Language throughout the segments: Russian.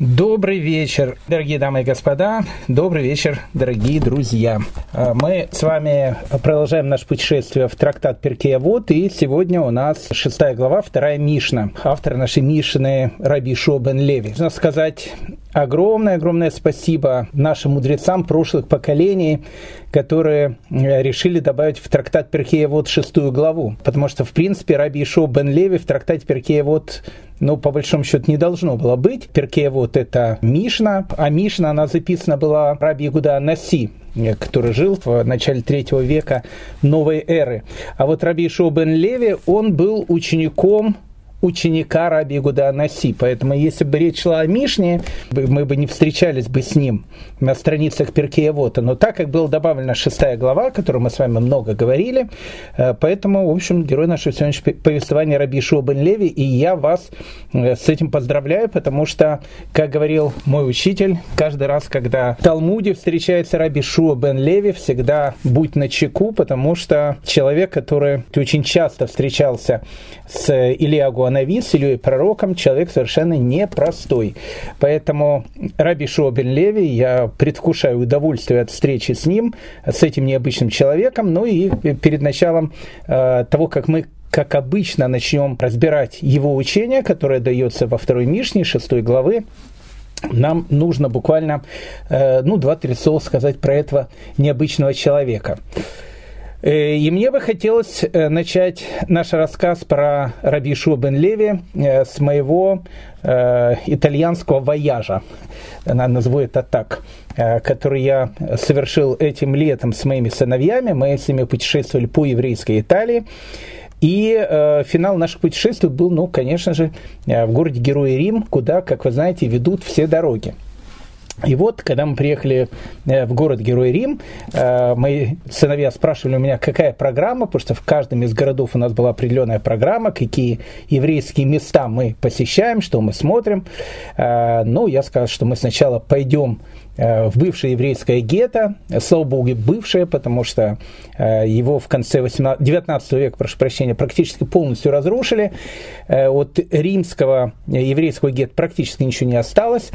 Добрый вечер, дорогие дамы и господа. Добрый вечер, дорогие друзья. А, мы с вами продолжаем наше путешествие в трактат Перкея Вот, и сегодня у нас шестая глава, вторая Мишна. Автор нашей Мишны Раби Шобен Леви. Нужно сказать огромное-огромное спасибо нашим мудрецам прошлых поколений, которые решили добавить в трактат Перкея Вот шестую главу. Потому что, в принципе, Раби Ишо Бен Леви в трактате Перкея Вот ну, по большому счету, не должно было быть. Перкея вот это Мишна, а Мишна, она записана была Раби Гуда Наси, который жил в начале третьего века новой эры. А вот Раби Ишо бен Леви, он был учеником ученика Раби Гуда Наси. Поэтому, если бы речь шла о Мишне, мы бы не встречались бы с ним на страницах Перкея Вота. Но так как была добавлена шестая глава, о которой мы с вами много говорили, э, поэтому, в общем, герой нашего сегодняшнего повествования Раби Шуа бен Леви, и я вас э, с этим поздравляю, потому что, как говорил мой учитель, каждый раз, когда в Талмуде встречается Раби Шуа бен Леви, всегда будь на чеку, потому что человек, который очень часто встречался с Илиагу Нави, с Ильей Пророком, человек совершенно непростой. Поэтому Раби Шобин Леви, я предвкушаю удовольствие от встречи с ним, с этим необычным человеком, ну и перед началом э, того, как мы как обычно, начнем разбирать его учение, которое дается во второй Мишне, шестой главы, нам нужно буквально, э, ну, два-три слова сказать про этого необычного человека. Э, и мне бы хотелось э, начать наш рассказ про Раби Шуа бен Леви э, с моего итальянского вояжа, назову это так, который я совершил этим летом с моими сыновьями. Мы с ними путешествовали по еврейской Италии. И э, финал наших путешествий был, ну, конечно же, в городе Герои Рим, куда, как вы знаете, ведут все дороги. И вот, когда мы приехали э, в город Герой Рим, э, мои сыновья спрашивали у меня, какая программа, потому что в каждом из городов у нас была определенная программа, какие еврейские места мы посещаем, что мы смотрим. Э, ну, я сказал, что мы сначала пойдем в бывшее еврейское гетто, слава богу, бывшее, потому что его в конце 18, 19 века, прошу прощения, практически полностью разрушили. От римского еврейского гетто практически ничего не осталось.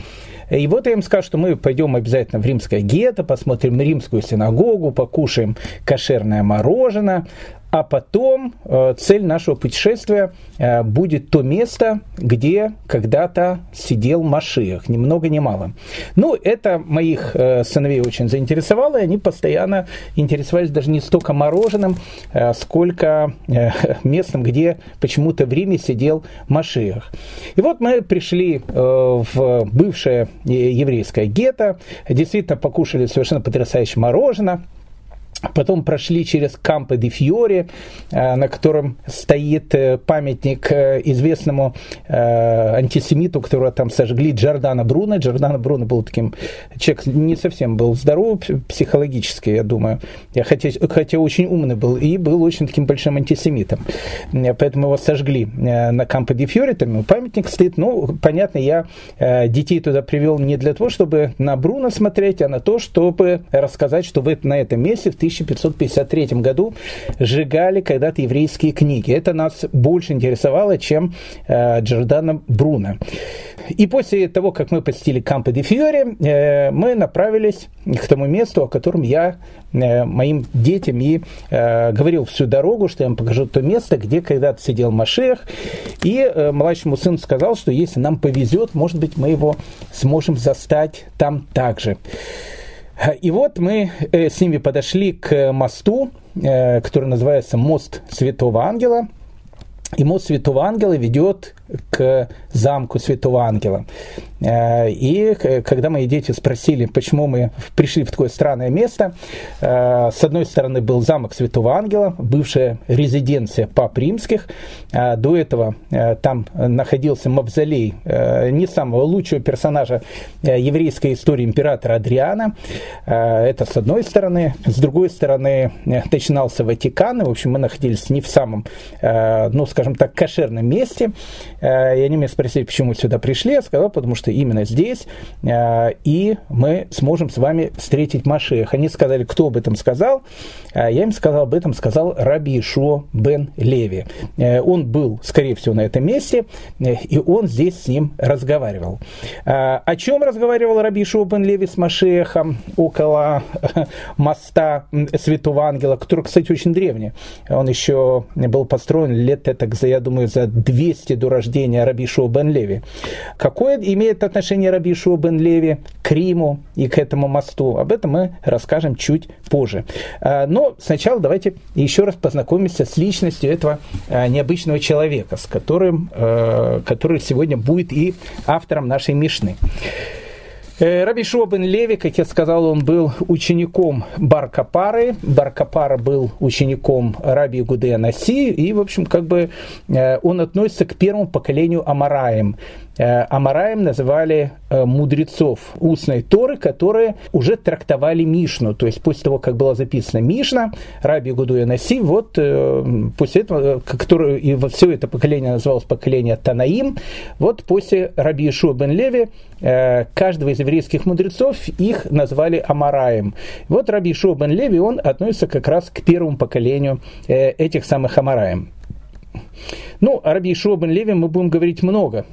И вот я им скажу, что мы пойдем обязательно в римское гетто, посмотрим римскую синагогу, покушаем кошерное мороженое, а потом э, цель нашего путешествия э, будет то место, где когда-то сидел Машиах, ни много ни мало. Ну, это моих э, сыновей очень заинтересовало, и они постоянно интересовались даже не столько мороженым, сколько местом, где почему-то в Риме сидел Машиах. И вот мы пришли в бывшее еврейское гетто, действительно покушали совершенно потрясающее мороженое, Потом прошли через Кампо де Фьоре, э, на котором стоит э, памятник э, известному антисемиту, которого там сожгли, Джордана Бруно. Джордана Бруно был таким, человек не совсем был здоров психологически, я думаю, хотя, хотя очень умный был и был очень таким большим антисемитом. Поэтому его сожгли на Кампо де Фьоре, там его памятник стоит. Ну, понятно, я детей туда привел не для того, чтобы на Бруно смотреть, а на то, чтобы рассказать, что вы на этом месте в 1553 году сжигали когда-то еврейские книги. Это нас больше интересовало, чем э, Джордана Бруно. И после того, как мы посетили Кампо де Фьоре, э, мы направились к тому месту, о котором я э, моим детям и э, говорил всю дорогу, что я им покажу то место, где когда-то сидел Машех. И э, младшему сыну сказал, что если нам повезет, может быть, мы его сможем застать там также. И вот мы э, с ними подошли к мосту, э, который называется мост Святого Ангела. И мост Святого Ангела ведет к замку Святого Ангела. Э, и когда мои дети спросили, почему мы пришли в такое странное место, э, с одной стороны был замок Святого Ангела, бывшая резиденция пап римских. Э, до этого там находился мавзолей не самого лучшего персонажа еврейской истории императора Адриана. Это с одной стороны. С другой стороны начинался Ватикан. И, в общем, мы находились не в самом, ну, скажем так, кошерном месте. И они меня спросили, почему сюда пришли. Я сказал, потому что что именно здесь, и мы сможем с вами встретить Машех. Они сказали, кто об этом сказал. Я им сказал, об этом сказал Раби Ишуа бен Леви. Он был, скорее всего, на этом месте, и он здесь с ним разговаривал. О чем разговаривал Раби Ишуа бен Леви с Машехом около моста Святого Ангела, который, кстати, очень древний. Он еще был построен лет, так, я думаю, за 200 до рождения Раби Шуа бен Леви. Какое имеет отношение Раби бен Леви к Риму и к этому мосту? Об этом мы расскажем чуть позже. А, но сначала давайте еще раз познакомимся с личностью этого а, необычного человека, с которым, а, который сегодня будет и автором нашей Мишны. Э, Раби Шобен Леви, как я сказал, он был учеником Баркапары. Баркапара был учеником Раби Гудея Наси, и, в общем, как бы э, он относится к первому поколению Амараем. Э, Амараем называли мудрецов устной Торы, которые уже трактовали Мишну. То есть после того, как была записана Мишна, Раби Гудуя Наси, вот после этого, который, и все это поколение называлось поколение Танаим, вот после Раби Ишуа бен Леви каждого из еврейских мудрецов их назвали Амараем. Вот Раби Ишуа Леви, он относится как раз к первому поколению этих самых Амараем. Ну, о Раби Ишуа Леви мы будем говорить много.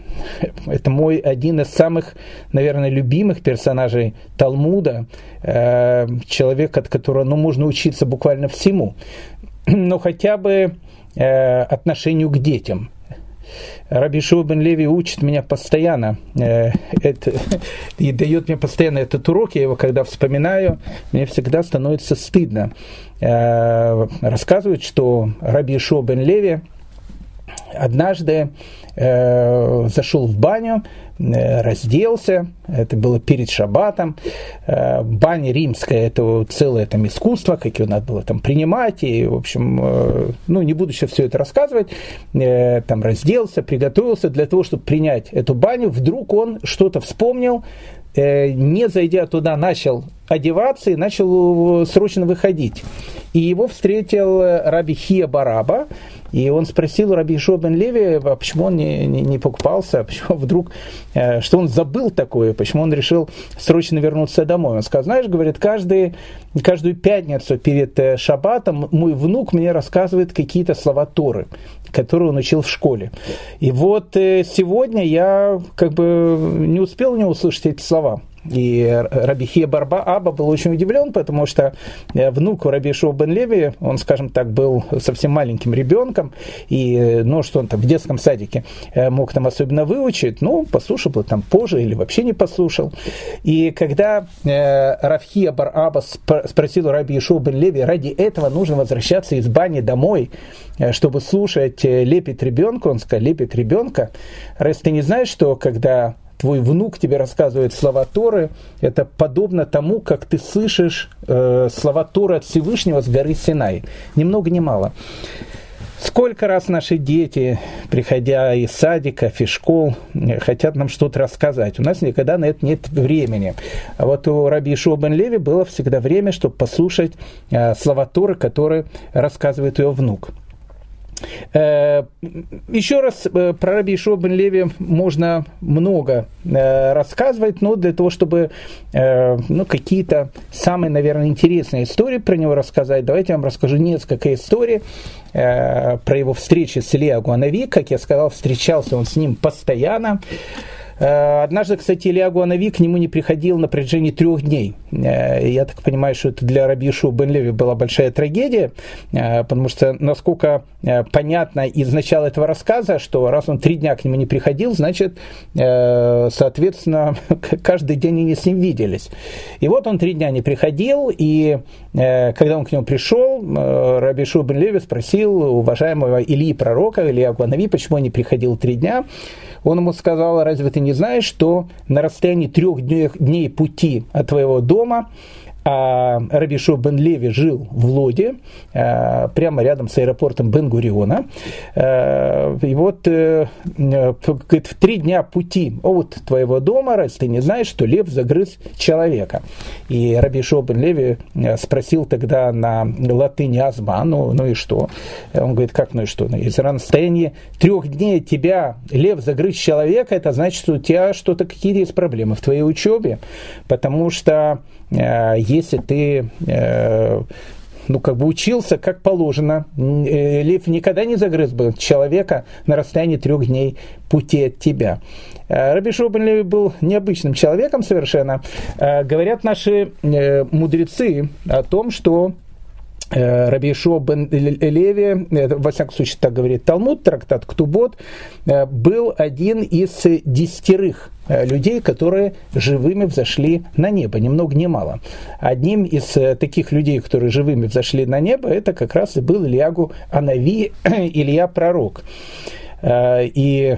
Это мой один из самых, наверное, любимых персонажей Талмуда. Э, человек, от которого ну, можно учиться буквально всему. Но хотя бы э, отношению к детям. Раби Шуа бен Леви учит меня постоянно э, это, и дает мне постоянно этот урок. Я его когда вспоминаю, мне всегда становится стыдно. Рассказывают, что Раби Шуа бен Леви – однажды э, зашел в баню, э, разделся, это было перед шаббатом, э, баня римская, это целое там искусство, какие надо было там принимать, и, в общем, э, ну, не буду сейчас все это рассказывать, там разделся, приготовился для того, чтобы принять эту баню, вдруг он что-то вспомнил, не зайдя туда, начал одеваться и начал срочно выходить. И его встретил Раби Хия Бараба, и он спросил Раби Ишуа Леви, а почему он не, не, не покупался, почему вдруг, э, что он забыл такое, почему он решил срочно вернуться домой. Он сказал, знаешь, говорит, каждый, каждую пятницу перед э, шаббатом мой внук мне рассказывает какие-то слова Торы, которые он учил в школе. И вот э, сегодня я как бы не успел не услышать эти слова. И Рабихия Барба Аба был очень удивлен, потому что э, внук Раби Шоу бен Леви, он, скажем так, был совсем маленьким ребенком, и, ну, что он там в детском садике э, мог там особенно выучить, ну, послушал бы там позже или вообще не послушал. И когда э, Равхия Бар Аба спросил Раби Шоу бен Леви, ради этого нужно возвращаться из бани домой, э, чтобы слушать лепит ребенка, он сказал, лепит ребенка. Раз ты не знаешь, что когда твой внук тебе рассказывает слова Торы, это подобно тому, как ты слышишь э, слова Торы от Всевышнего с горы Синай. Ни много ни мало. Сколько раз наши дети, приходя из садика, из школ, хотят нам что-то рассказать. У нас никогда на это нет времени. А вот у Раби Ишуа Леви было всегда время, чтобы послушать э, слова Торы, которые рассказывает ее внук. Э, еще раз э, про Раби Ишуа бен Леви можно много э, рассказывать, но для того, чтобы ну, какие-то самые, наверное, интересные истории про него рассказать, давайте я вам расскажу несколько историй про его встречи с Илья Гуанави. Как я сказал, встречался он с ним постоянно. Э, однажды, кстати, Илья Гуанави к нему не приходил на протяжении трех дней. Э, я так понимаю, что это для Рабишу Бен Леви была большая трагедия, э, потому что, насколько понятно из начала этого рассказа, что раз он три дня к нему не приходил, значит, соответственно, каждый день они с ним виделись. И вот он три дня не приходил, и когда он к нему пришел, Рабишу Бен Леви спросил уважаемого Ильи Пророка, Илья Гуанави, почему он не приходил три дня. Он ему сказал, разве ты не знаешь, что на расстоянии трех дней пути от твоего дома А Рабишо бен Леви жил в Лоде, прямо рядом с аэропортом Бен-Гуриона. И вот говорит, в три дня пути от твоего дома, раз ты не знаешь, что лев загрыз человека. И Раби Шобен Леви спросил тогда на латыни Азма, ну, ну и что? Он говорит, как ну и что? Ну, если на расстоянии трех дней тебя лев загрыз человека, это значит, что у тебя что-то, какие-то есть проблемы в твоей учебе, потому что э, если ты э, ну, как бы учился как положено. Э, лев никогда не загрыз бы человека на расстоянии трех дней пути от тебя. Э, Раби Шобен был необычным человеком совершенно. Э, говорят наши мудрецы о том, что Раби Ишуа бен Леви, во всяком случае так говорит Талмуд, трактат Ктубот, был один из десятерых людей, которые живыми взошли на небо, ни много ни мало. Одним из таких людей, которые живыми взошли на небо, это как раз и был Ильягу Анави, Илья Пророк. И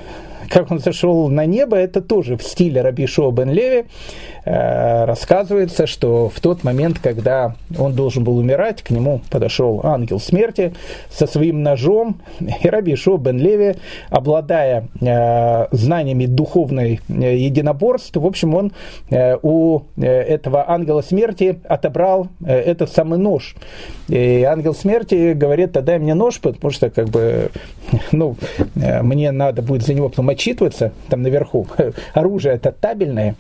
как он зашел на небо, это тоже в стиле Раби Шоу бен Леви. Э, рассказывается, что в тот момент, когда он должен был умирать, к нему подошел ангел смерти со своим ножом, и Раби Шо бен Леви, обладая э, знаниями духовной э, единоборства, в общем, он у этого ангела смерти отобрал этот самый нож. И ангел смерти говорит, отдай мне нож, потому что как бы, ну, мне надо будет за него потом отчитываться, там наверху. Оружие это табельное.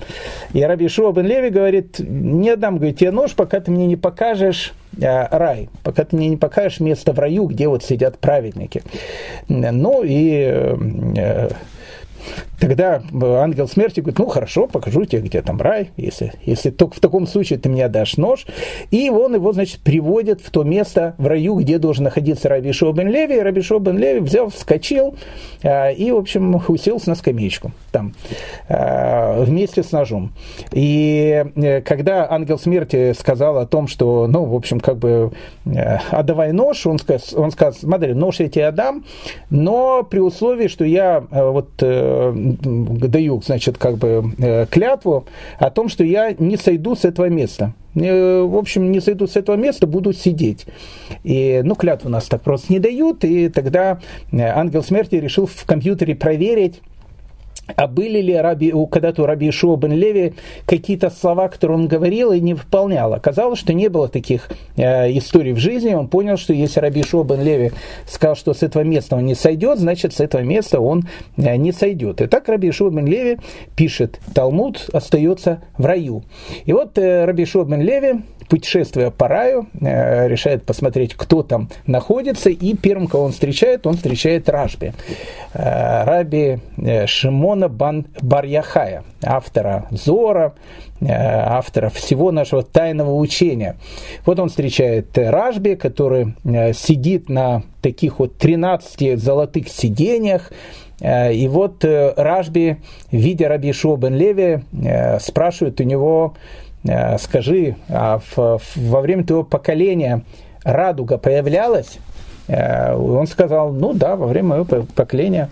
И Раби Ишуа бен Леви говорит, не отдам, говорит, тебе нож, пока ты мне не покажешь э, рай, пока ты мне не покажешь место в раю, где вот сидят праведники. Ну и э, Тогда ангел смерти говорит, ну хорошо, покажу тебе, где там рай, если, если только в таком случае ты мне дашь нож. И он его, значит, приводит в то место в раю, где должен находиться Раби Шоу бен Леви. И Раби Шоу Леви взял, вскочил а, и, в общем, уселся на скамеечку там а, вместе с ножом. И э, когда ангел смерти сказал о том, что, ну, в общем, как бы э, отдавай нож, он сказал, он сказал смотри, нож я тебе отдам, но при условии, что я э, вот даю, значит, как бы э, клятву о том, что я не сойду с этого места. В общем, не сойду с этого места, буду сидеть. И, ну, клятву нас так просто не дают, и тогда э, ангел смерти решил в компьютере проверить, а были ли раби, когда-то у Раби Ишуа бен Леви какие-то слова, которые он говорил и не выполнял? Оказалось, что не было таких э, историй в жизни. Он понял, что если Раби Ишуа бен Леви сказал, что с этого места он не сойдет, значит, с этого места он э, не сойдет. И так Раби Ишуа бен Леви пишет, Талмуд остается в раю. И вот э, Раби Ишуа бен Леви путешествуя по раю, э, решает посмотреть, кто там находится, и первым, кого он встречает, он встречает Рашби. Э, Раби э, Шимона Барьяхая, автора Зора, автора всего нашего тайного учения. Вот он встречает Рашби, который сидит на таких вот 13 золотых сидениях, и вот Рашби, видя Раби Шо бен Леви, спрашивает у него, Э, скажи, а в, во время твоего поколения радуга появлялась? Э, он сказал, ну да, во время моего поколения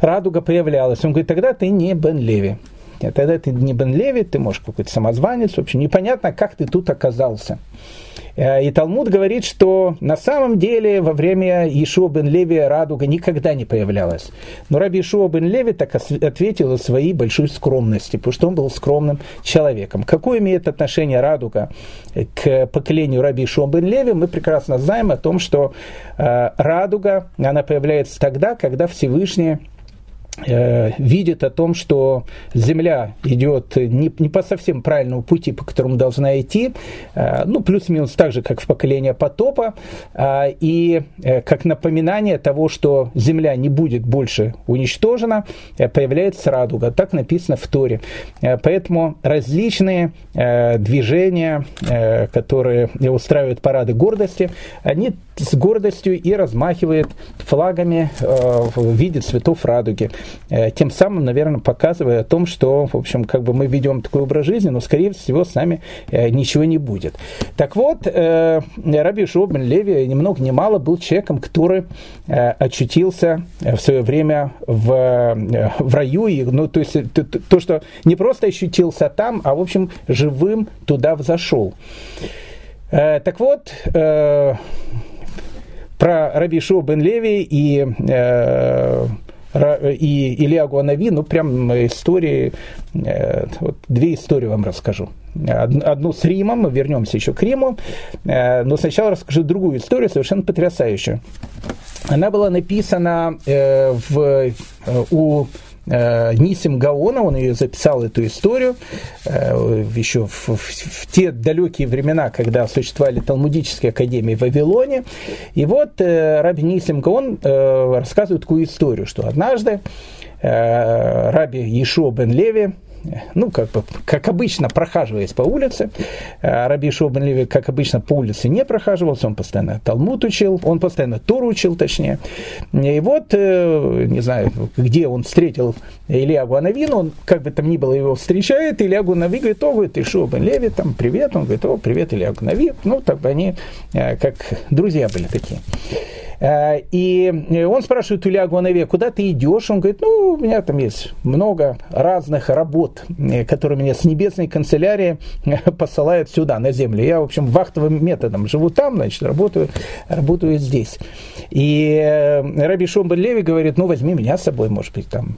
радуга появлялась. Он говорит, тогда ты не Бен Леви. Тогда ты не Бен Леви, ты, можешь какой-то самозванец. В общем, непонятно, как ты тут оказался. Э, и Талмуд говорит, что на самом деле во время Ишуа бен Леви радуга никогда не появлялась. Но Раби Ишуа бен Леви так ответил о своей большой скромности, потому что он был скромным человеком. Какое имеет отношение радуга к поколению Раби Ишуа бен Леви, мы прекрасно знаем о том, что э, радуга, она появляется тогда, когда Всевышний видит о том, что Земля идет не, не по совсем правильному пути, по которому должна идти, э, ну, плюс-минус так же, как в поколении потопа, э, и как напоминание того, что Земля не будет больше уничтожена, появляется радуга. Так написано в Торе. Поэтому различные движения, которые устраивают парады гордости, они с гордостью и размахивает флагами в виде цветов радуги. Тем самым, наверное, показывая о том, что, в общем, как бы мы ведем такой образ жизни, но, скорее всего, с нами ничего не будет. Так вот, Раби Шобен Леви ни много ни мало был человеком, который очутился в свое время в, в раю, и, ну, то есть то, то, что не просто ощутился там, а, в общем, живым туда взошел. Э, так вот, э, про Раби бен Леви и э, и Илья Гуанави, ну, прям истории, э, вот две истории вам расскажу. Одну с Римом, вернемся еще к Риму, э, но сначала расскажу другую историю, совершенно потрясающую. Она была написана э, в, у Э, Нисим Гаона, он ее записал, эту историю, э, еще в, в, в те далекие времена, когда существовали талмудические академии в Вавилоне. И вот э, Раби Нисим Гаон рассказывает такую историю, что однажды Раби Ешо бен Леви, ну, как бы, как обычно, прохаживаясь по улице. А Раби Шобен Леви, как обычно, по улице не прохаживался, он постоянно Талмуд учил, он постоянно Тур учил, точнее. И вот, э, не знаю, где он встретил Илья Гуанавин, он, как бы там ни было, его встречает, Илья Гуанави говорит, о, говорит, Ишуа бен Леви, там, привет, он говорит, о, привет, Илья Гуанави, ну, так бы они э, как друзья были такие. Э, и он спрашивает Илья Гуанаве, куда ты идешь? Он говорит, ну, у меня там есть много разных работ, э, которые меня с небесной канцелярии э, посылают сюда, на землю. Я, в общем, вахтовым методом живу там, значит, работаю, работаю здесь. И Раби Шомбен Леви говорит, ну, возьми меня с собой, может быть, там,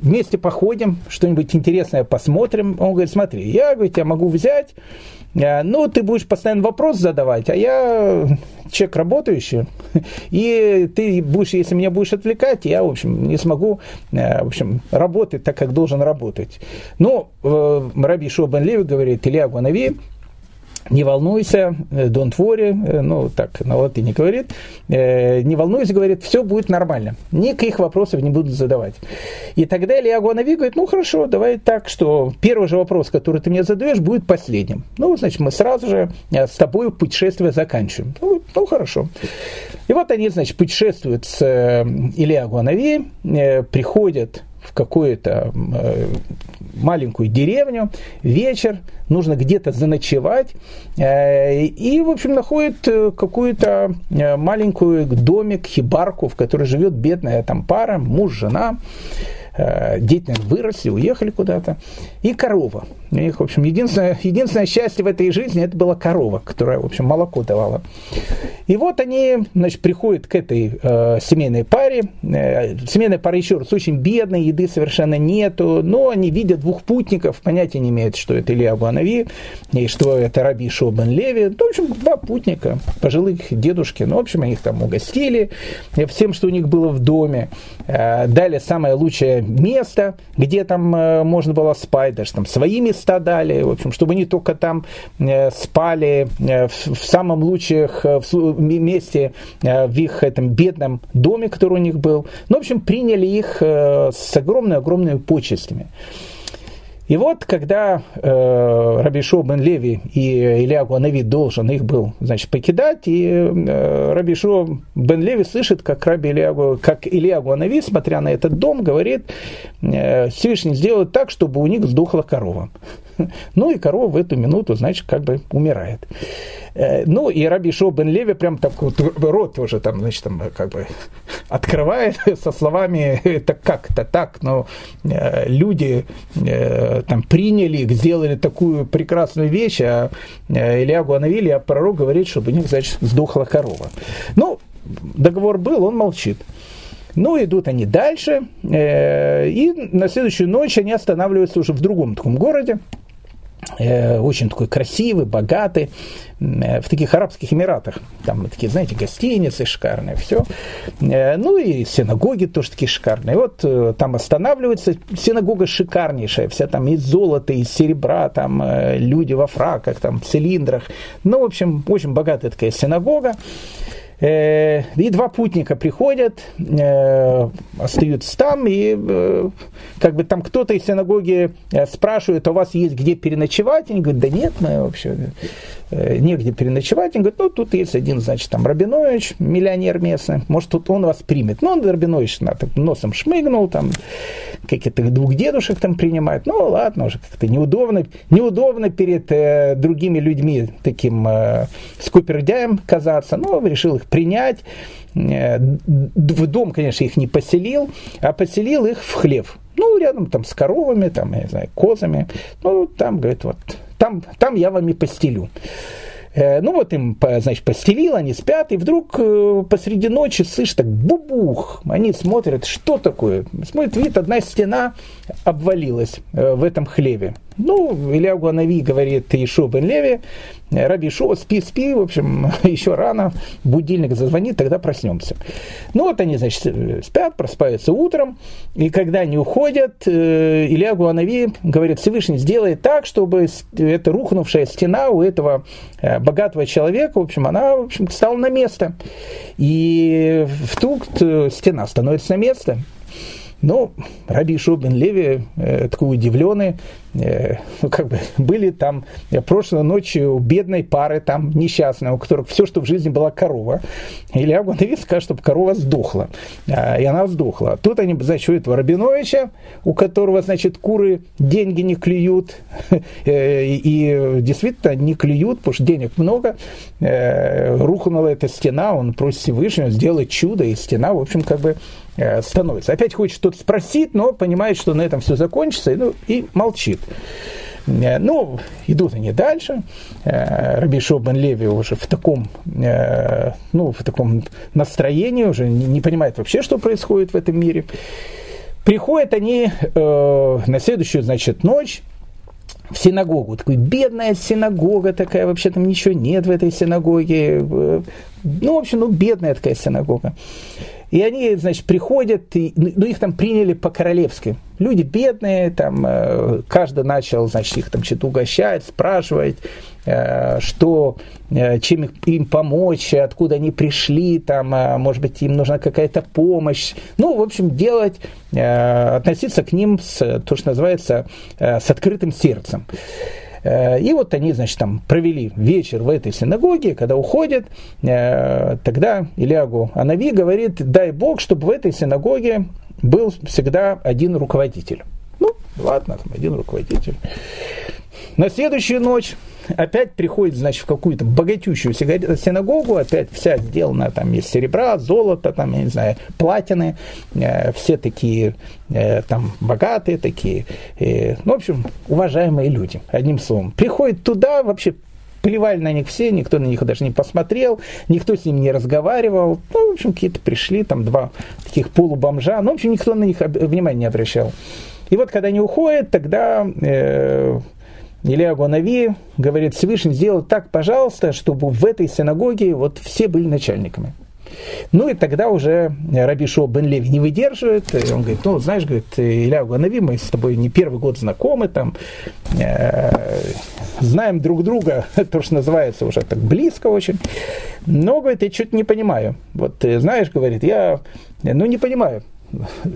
вместе походим, что-нибудь интересное посмотрим. Он говорит, смотри, я, говорит, я могу взять Э, ну, ты будешь постоянно вопрос задавать, а я человек работающий, и ты будешь, если меня будешь отвлекать, я, в общем, не смогу, э, в общем, работать так, как должен работать. Ну, э, Раби Шобан Леви говорит, Илья Гуанави, не волнуйся, э, don't worry, э, ну так на латыни говорит, э, не волнуйся, говорит, все будет нормально, никаких вопросов не будут задавать. И тогда Илья Гуанави говорит, ну хорошо, давай так, что первый же вопрос, который ты мне задаешь, будет последним. Ну, значит, мы сразу же с тобой путешествие заканчиваем. Ну, ну хорошо. И вот они, значит, путешествуют с Илья Гуанави, приходят в какую-то э, маленькую деревню, вечер, нужно где-то заночевать, э, и, в общем, находит э, какую-то маленькую домик, хибарку, в которой живет бедная там пара, муж, жена, Э, дети выросли, уехали куда-то. И корова. У них, в общем, единственное, единственное счастье в этой жизни это была корова, которая, в общем, молоко давала. И вот они, значит, приходят к этой э, семейной паре. Э, семейная пара, еще раз, очень бедная, еды совершенно нету, но они видят двух путников, понятия не имеют, что это Илья Абуанави и что это Раби Шобан Леви. Ну, в общем, два путника, пожилых дедушки. Ну, в общем, они их там угостили всем, что у них было в доме. Э, дали самое лучшее место, где там э, можно было спать, даже там свои места дали, в общем, чтобы не только там э, спали э, в, самом лучших в, месте в их этом бедном доме, который у них был. Ну, в общем, приняли их с огромными-огромными почестями. И вот, когда э, Рабишо бен Леви и Илья Гуанави должен их был, значит, покидать, и э, Рабишо бен Леви слышит, как, Раби Илья, как Илья Гуанави, смотря на этот дом, говорит, э, Всевышний сделает так, чтобы у них сдохла корова. Ну и корова в эту минуту, значит, как бы умирает. Э, ну и Раби Шо бен Леви прям так вот рот тоже там, значит, там как бы открывает со словами, это как это так, но э, люди э, там приняли, сделали такую прекрасную вещь, а Илья Гуанавили, а пророк говорит, чтобы у них, значит, сдохла корова. Ну, договор был, он молчит. Ну, идут они дальше, и на следующую ночь они останавливаются уже в другом таком городе, Э, очень такой красивый, богатый, э, в таких арабских эмиратах. Там такие, знаете, гостиницы шикарные, все. Э, ну и синагоги тоже такие шикарные. Вот там останавливаются, синагога шикарнейшая, вся там из золота, из серебра, там люди во фраках, там в цилиндрах. Ну, в общем, очень богатая такая синагога. Э, и два путника приходят, э, остаются там, и э, как бы там кто-то из синагоги спрашивает, «А у вас есть где переночевать? Они говорят, да нет, мы вообще негде переночевать. Они говорят, ну, тут есть один, значит, там Рабинович, миллионер местный, может, тут он вас примет. Ну, он Рабинович на, так, носом шмыгнул, там, каких-то двух дедушек там принимает. Ну, ладно, уже как-то неудобно, неудобно перед э, другими людьми таким э, скупердяем казаться, но решил их принять. Э, в дом, конечно, их не поселил, а поселил их в хлев. Ну, рядом там с коровами, там, я не знаю, козами. Ну, там, говорит, вот, там, там я вам и постелю. Э, ну вот им, значит, постелил, они спят, и вдруг э, посреди ночи слышишь так бубух. Они смотрят, что такое. Смотрят, вид, одна стена обвалилась в этом хлеве. Ну, Илья Гуанави говорит Ишу бен Леви, Раби Ишуа, спи, спи, в общем, еще рано, будильник зазвонит, тогда проснемся. Ну, вот они, значит, спят, просыпаются утром, и когда они уходят, э, Илья Гуанави говорит, Всевышний, сделай так, чтобы эта рухнувшая стена у этого э, богатого человека, в общем, она, в общем, стала на место. И вдруг стена становится на место. Ну, Раби Шубин Леви э, такой удивленный, э, ну, как бы были там э, прошлой ночью у бедной пары там несчастной, у которых все, что в жизни была корова. Или Агуновец скажет, чтобы корова сдохла. А, и она сдохла. Тут они зачуют Рабиновича, у которого, значит, куры деньги не клюют. Э, и действительно не клюют, потому что денег много. Э, рухнула эта стена, он просит Всевышнего сделать чудо, и стена, в общем, как бы Э, становится. Опять хочет что-то спросить, но понимает, что на этом все закончится, и, ну, и молчит. Э, ну, идут они дальше. Э, Раби Бен Леви уже в таком, ну, в таком настроении, уже не, понимает вообще, что происходит в этом мире. Приходят они э, на следующую, значит, ночь в синагогу. Такой бедная синагога такая, вообще там ничего нет в этой синагоге. Ну, в общем, ну, бедная такая синагога. И они, значит, приходят, и, ну, их там приняли по-королевски. Люди бедные, там, э, каждый начал, значит, их там что-то угощать, спрашивать, э, что, э, чем им помочь, откуда они пришли, там, может быть, им нужна какая-то помощь. Ну, в общем, делать, относиться к ним с, то, что называется, с открытым сердцем. Э, и вот они, значит, там провели вечер в этой синагоге, когда уходят, э, тогда Илягу Анави говорит, дай Бог, чтобы в этой синагоге был всегда один руководитель. Ну, ладно, там один руководитель. На следующую ночь опять приходит, значит, в какую-то богатющую синагогу, опять вся сделана там из серебра, золота, там, я не знаю, платины, э, все такие э, там богатые такие, э, ну, в общем, уважаемые люди, одним словом. Приходит туда, вообще плевали на них все, никто на них даже не посмотрел, никто с ним не разговаривал. Ну, в общем, какие-то пришли, там два таких полубомжа, ну, в общем, никто на них внимания не обращал. И вот когда они уходят, тогда э, Илья Гуанави говорит, Всевышний сделал так, пожалуйста, чтобы в этой синагоге вот все были начальниками. Ну и тогда уже Раби Шо Бен Леви не выдерживает, и он говорит, ну, знаешь, говорит, Илья Гуанави, мы с тобой не первый год знакомы, там, э, знаем друг друга, то, что называется уже так близко очень, но, говорит, я что-то не понимаю. Вот, знаешь, говорит, я, ну, не понимаю,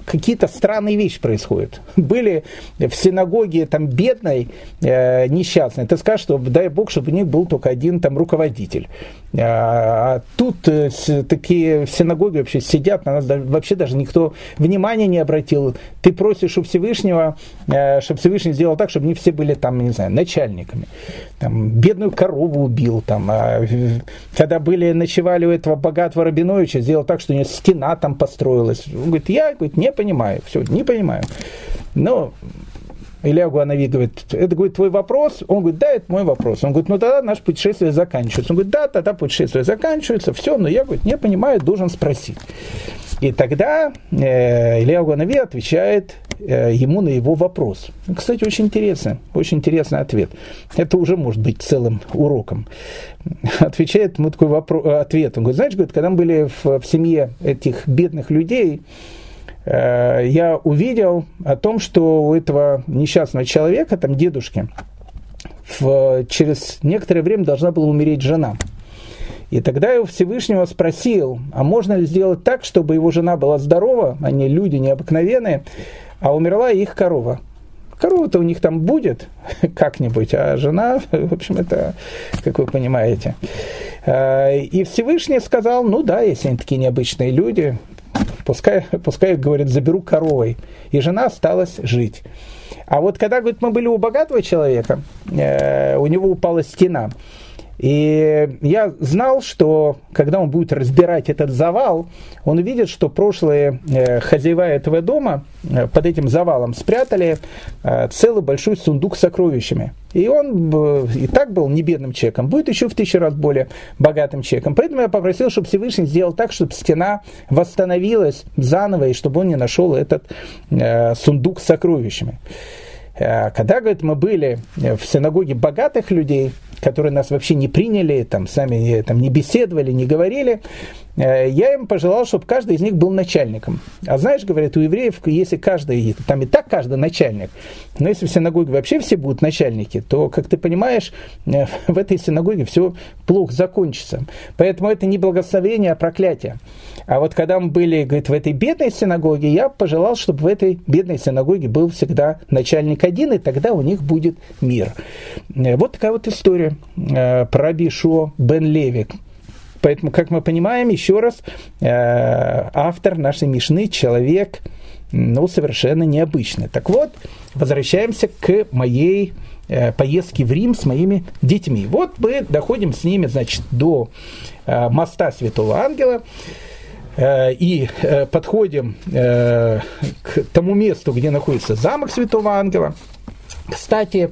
какие-то странные вещи происходят. Были в синагоге там бедной, э, несчастной, ты скажешь, что дай Бог, чтобы у них был только один там руководитель. А, тут э, такие в синагоге вообще сидят, на нас вообще даже никто внимания не обратил. Ты просишь у Всевышнего, э, чтобы Всевышний сделал так, чтобы они все были там, не знаю, начальниками. Там, бедную корову убил, там, а, когда были, ночевали у этого богатого Рабиновича, сделал так, что у него стена там построилась. Он говорит, я говорит, не понимаю, все, не понимаю. Но Илья Гуанави говорит, это говорит, твой вопрос? Он говорит, да, это мой вопрос. Он говорит, ну тогда наше путешествие заканчивается. Он говорит, да, тогда путешествие заканчивается, все, но я, говорит, не понимаю, должен спросить. И тогда э, Илья Гуанави отвечает э, ему на его вопрос. Кстати, очень интересно, очень интересный ответ. Это уже может быть целым уроком. Отвечает ему такой вопрос, ответ. Он говорит, знаешь, говорит, когда мы были в, в семье этих бедных людей, я увидел о том, что у этого несчастного человека, там дедушки, в, через некоторое время должна была умереть жена. И тогда я у Всевышнего спросил, а можно ли сделать так, чтобы его жена была здорова, они люди необыкновенные, а умерла их корова. Корова-то у них там будет как-нибудь, а жена, в общем, это, как вы понимаете. А, и Всевышний сказал, ну да, если они такие необычные люди, пускай, пускай говорит, заберу коровой. И жена осталась жить. А вот когда, говорит, мы были у богатого человека, э, у него упала стена, и я знал, что когда он будет разбирать этот завал, он увидит, что прошлые э, хозяева этого дома э, под этим завалом спрятали э, целый большой сундук с сокровищами. И он и так был не бедным человеком, будет еще в тысячу раз более богатым человеком. Поэтому я попросил, чтобы Всевышний сделал так, чтобы стена восстановилась заново, и чтобы он не нашел этот сундук с сокровищами. Когда, говорит, мы были в синагоге богатых людей, которые нас вообще не приняли, там, с нами там, не беседовали, не говорили, э, я им пожелал, чтобы каждый из них был начальником. А знаешь, говорят, у евреев, если каждый, там и так каждый начальник, но если в синагоге вообще все будут начальники, то, как ты понимаешь, э, в этой синагоге все плохо закончится. Поэтому это не благословение, а проклятие. А вот когда мы были, говорит, в этой бедной синагоге, я пожелал, чтобы в этой бедной синагоге был всегда начальник один, и тогда у них будет мир. Э, вот такая вот история э, про Раби Шо Бен Левик. Поэтому, как мы понимаем, еще раз, э, автор нашей Мишны, человек, ну, совершенно необычный. Так вот, возвращаемся к моей поездке в Рим с моими детьми. Вот мы доходим с ними, значит, до моста Святого Ангела. Э, и э, подходим э, к тому месту, где находится замок Святого Ангела. Кстати,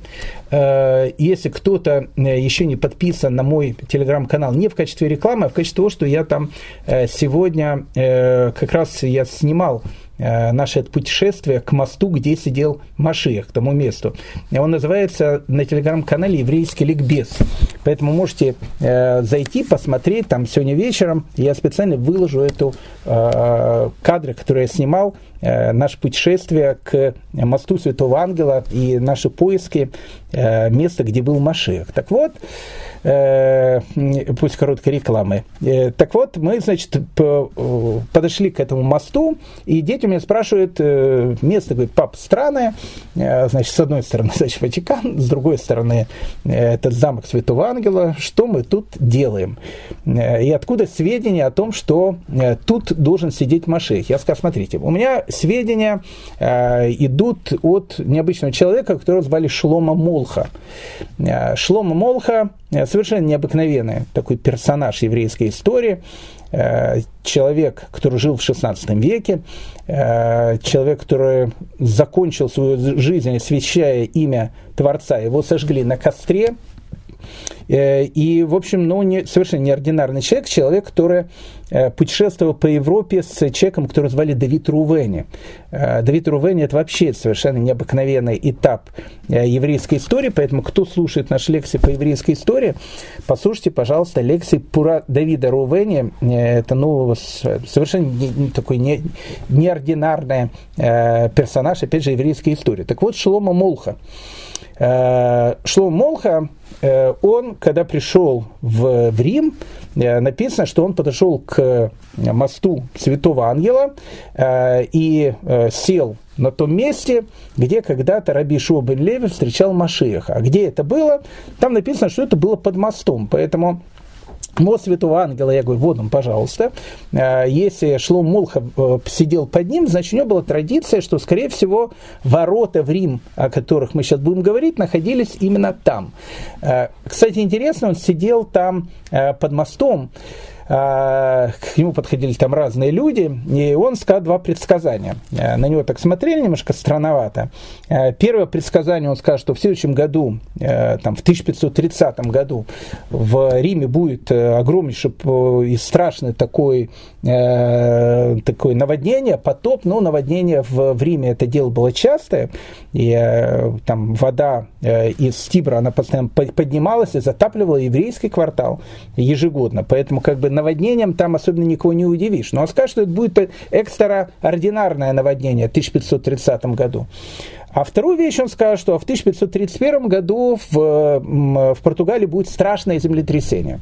если кто-то еще не подписан на мой телеграм-канал не в качестве рекламы, а в качестве того, что я там сегодня как раз я снимал Э, наше путешествие к мосту, где сидел Машиях, к тому месту. Он называется на телеграм-канале «Еврейский ликбез». Поэтому можете э, зайти, посмотреть. Там сегодня вечером я специально выложу эту э, кадры, которые я снимал, э, наше путешествие к мосту Святого Ангела и наши поиски э, места, где был Машиях. Так вот, э, пусть короткой рекламы. Э, так вот, мы, значит, подошли к этому мосту, и дети меня спрашивают, э, место, говорит, пап, странное, э, значит, с одной стороны, значит, Ватикан, с другой стороны, этот замок Святого Ангела, что мы тут делаем? И откуда сведения о том, что тут должен сидеть Машех? Я сказал, смотрите, у меня сведения идут от необычного человека, которого звали Шлома Молха. Шлома Молха совершенно необыкновенный такой персонаж еврейской истории, э, человек, который жил в XVI веке, э, человек, который закончил свою жизнь, освящая имя Творца, его сожгли на костре, Э, и, в общем, ну, не, совершенно неординарный человек, человек, который э, путешествовал по Европе с человеком, которого звали Давид Рувени. Э, Давид Рувени – это вообще совершенно необыкновенный этап еврейской истории, поэтому кто слушает наши лекции по еврейской истории, послушайте, пожалуйста, лекции про Давида Рувени. Это, ну, совершенно не, такой не, неординарный персонаж, опять же, еврейской истории. Так вот, Шлома Молха. Шлома Молха Э, он, когда пришел в, в Рим, э, написано, что он подошел к мосту Святого Ангела э, и сел на том месте, где когда-то Раби Шуа бен Леви встречал Машеха. А где это было? Там написано, что это было под мостом. Поэтому мост Святого Ангела, я говорю, вот он, пожалуйста. А, если Шлом Молха э, сидел под ним, значит, у него была традиция, что, скорее всего, ворота в Рим, о которых мы сейчас будем говорить, находились именно там. А, кстати, интересно, он сидел там э, под мостом, к нему подходили там разные люди, и он сказал два предсказания. А, на него так смотрели немножко странновато. А, первое предсказание он сказал, что в следующем году, там, в 1530 году, в Риме будет огромнейший и страшный такой, такое наводнение, потоп, но наводнение в, в Риме это дело было частое, и там вода из Тибра, она постоянно поднималась и затапливала еврейский квартал ежегодно. Поэтому как бы наводнением там особенно никого не удивишь. Но он скажет, что это будет экстраординарное наводнение в 1530 году. А вторую вещь он скажет, что в 1531 году в, в Португалии будет страшное землетрясение.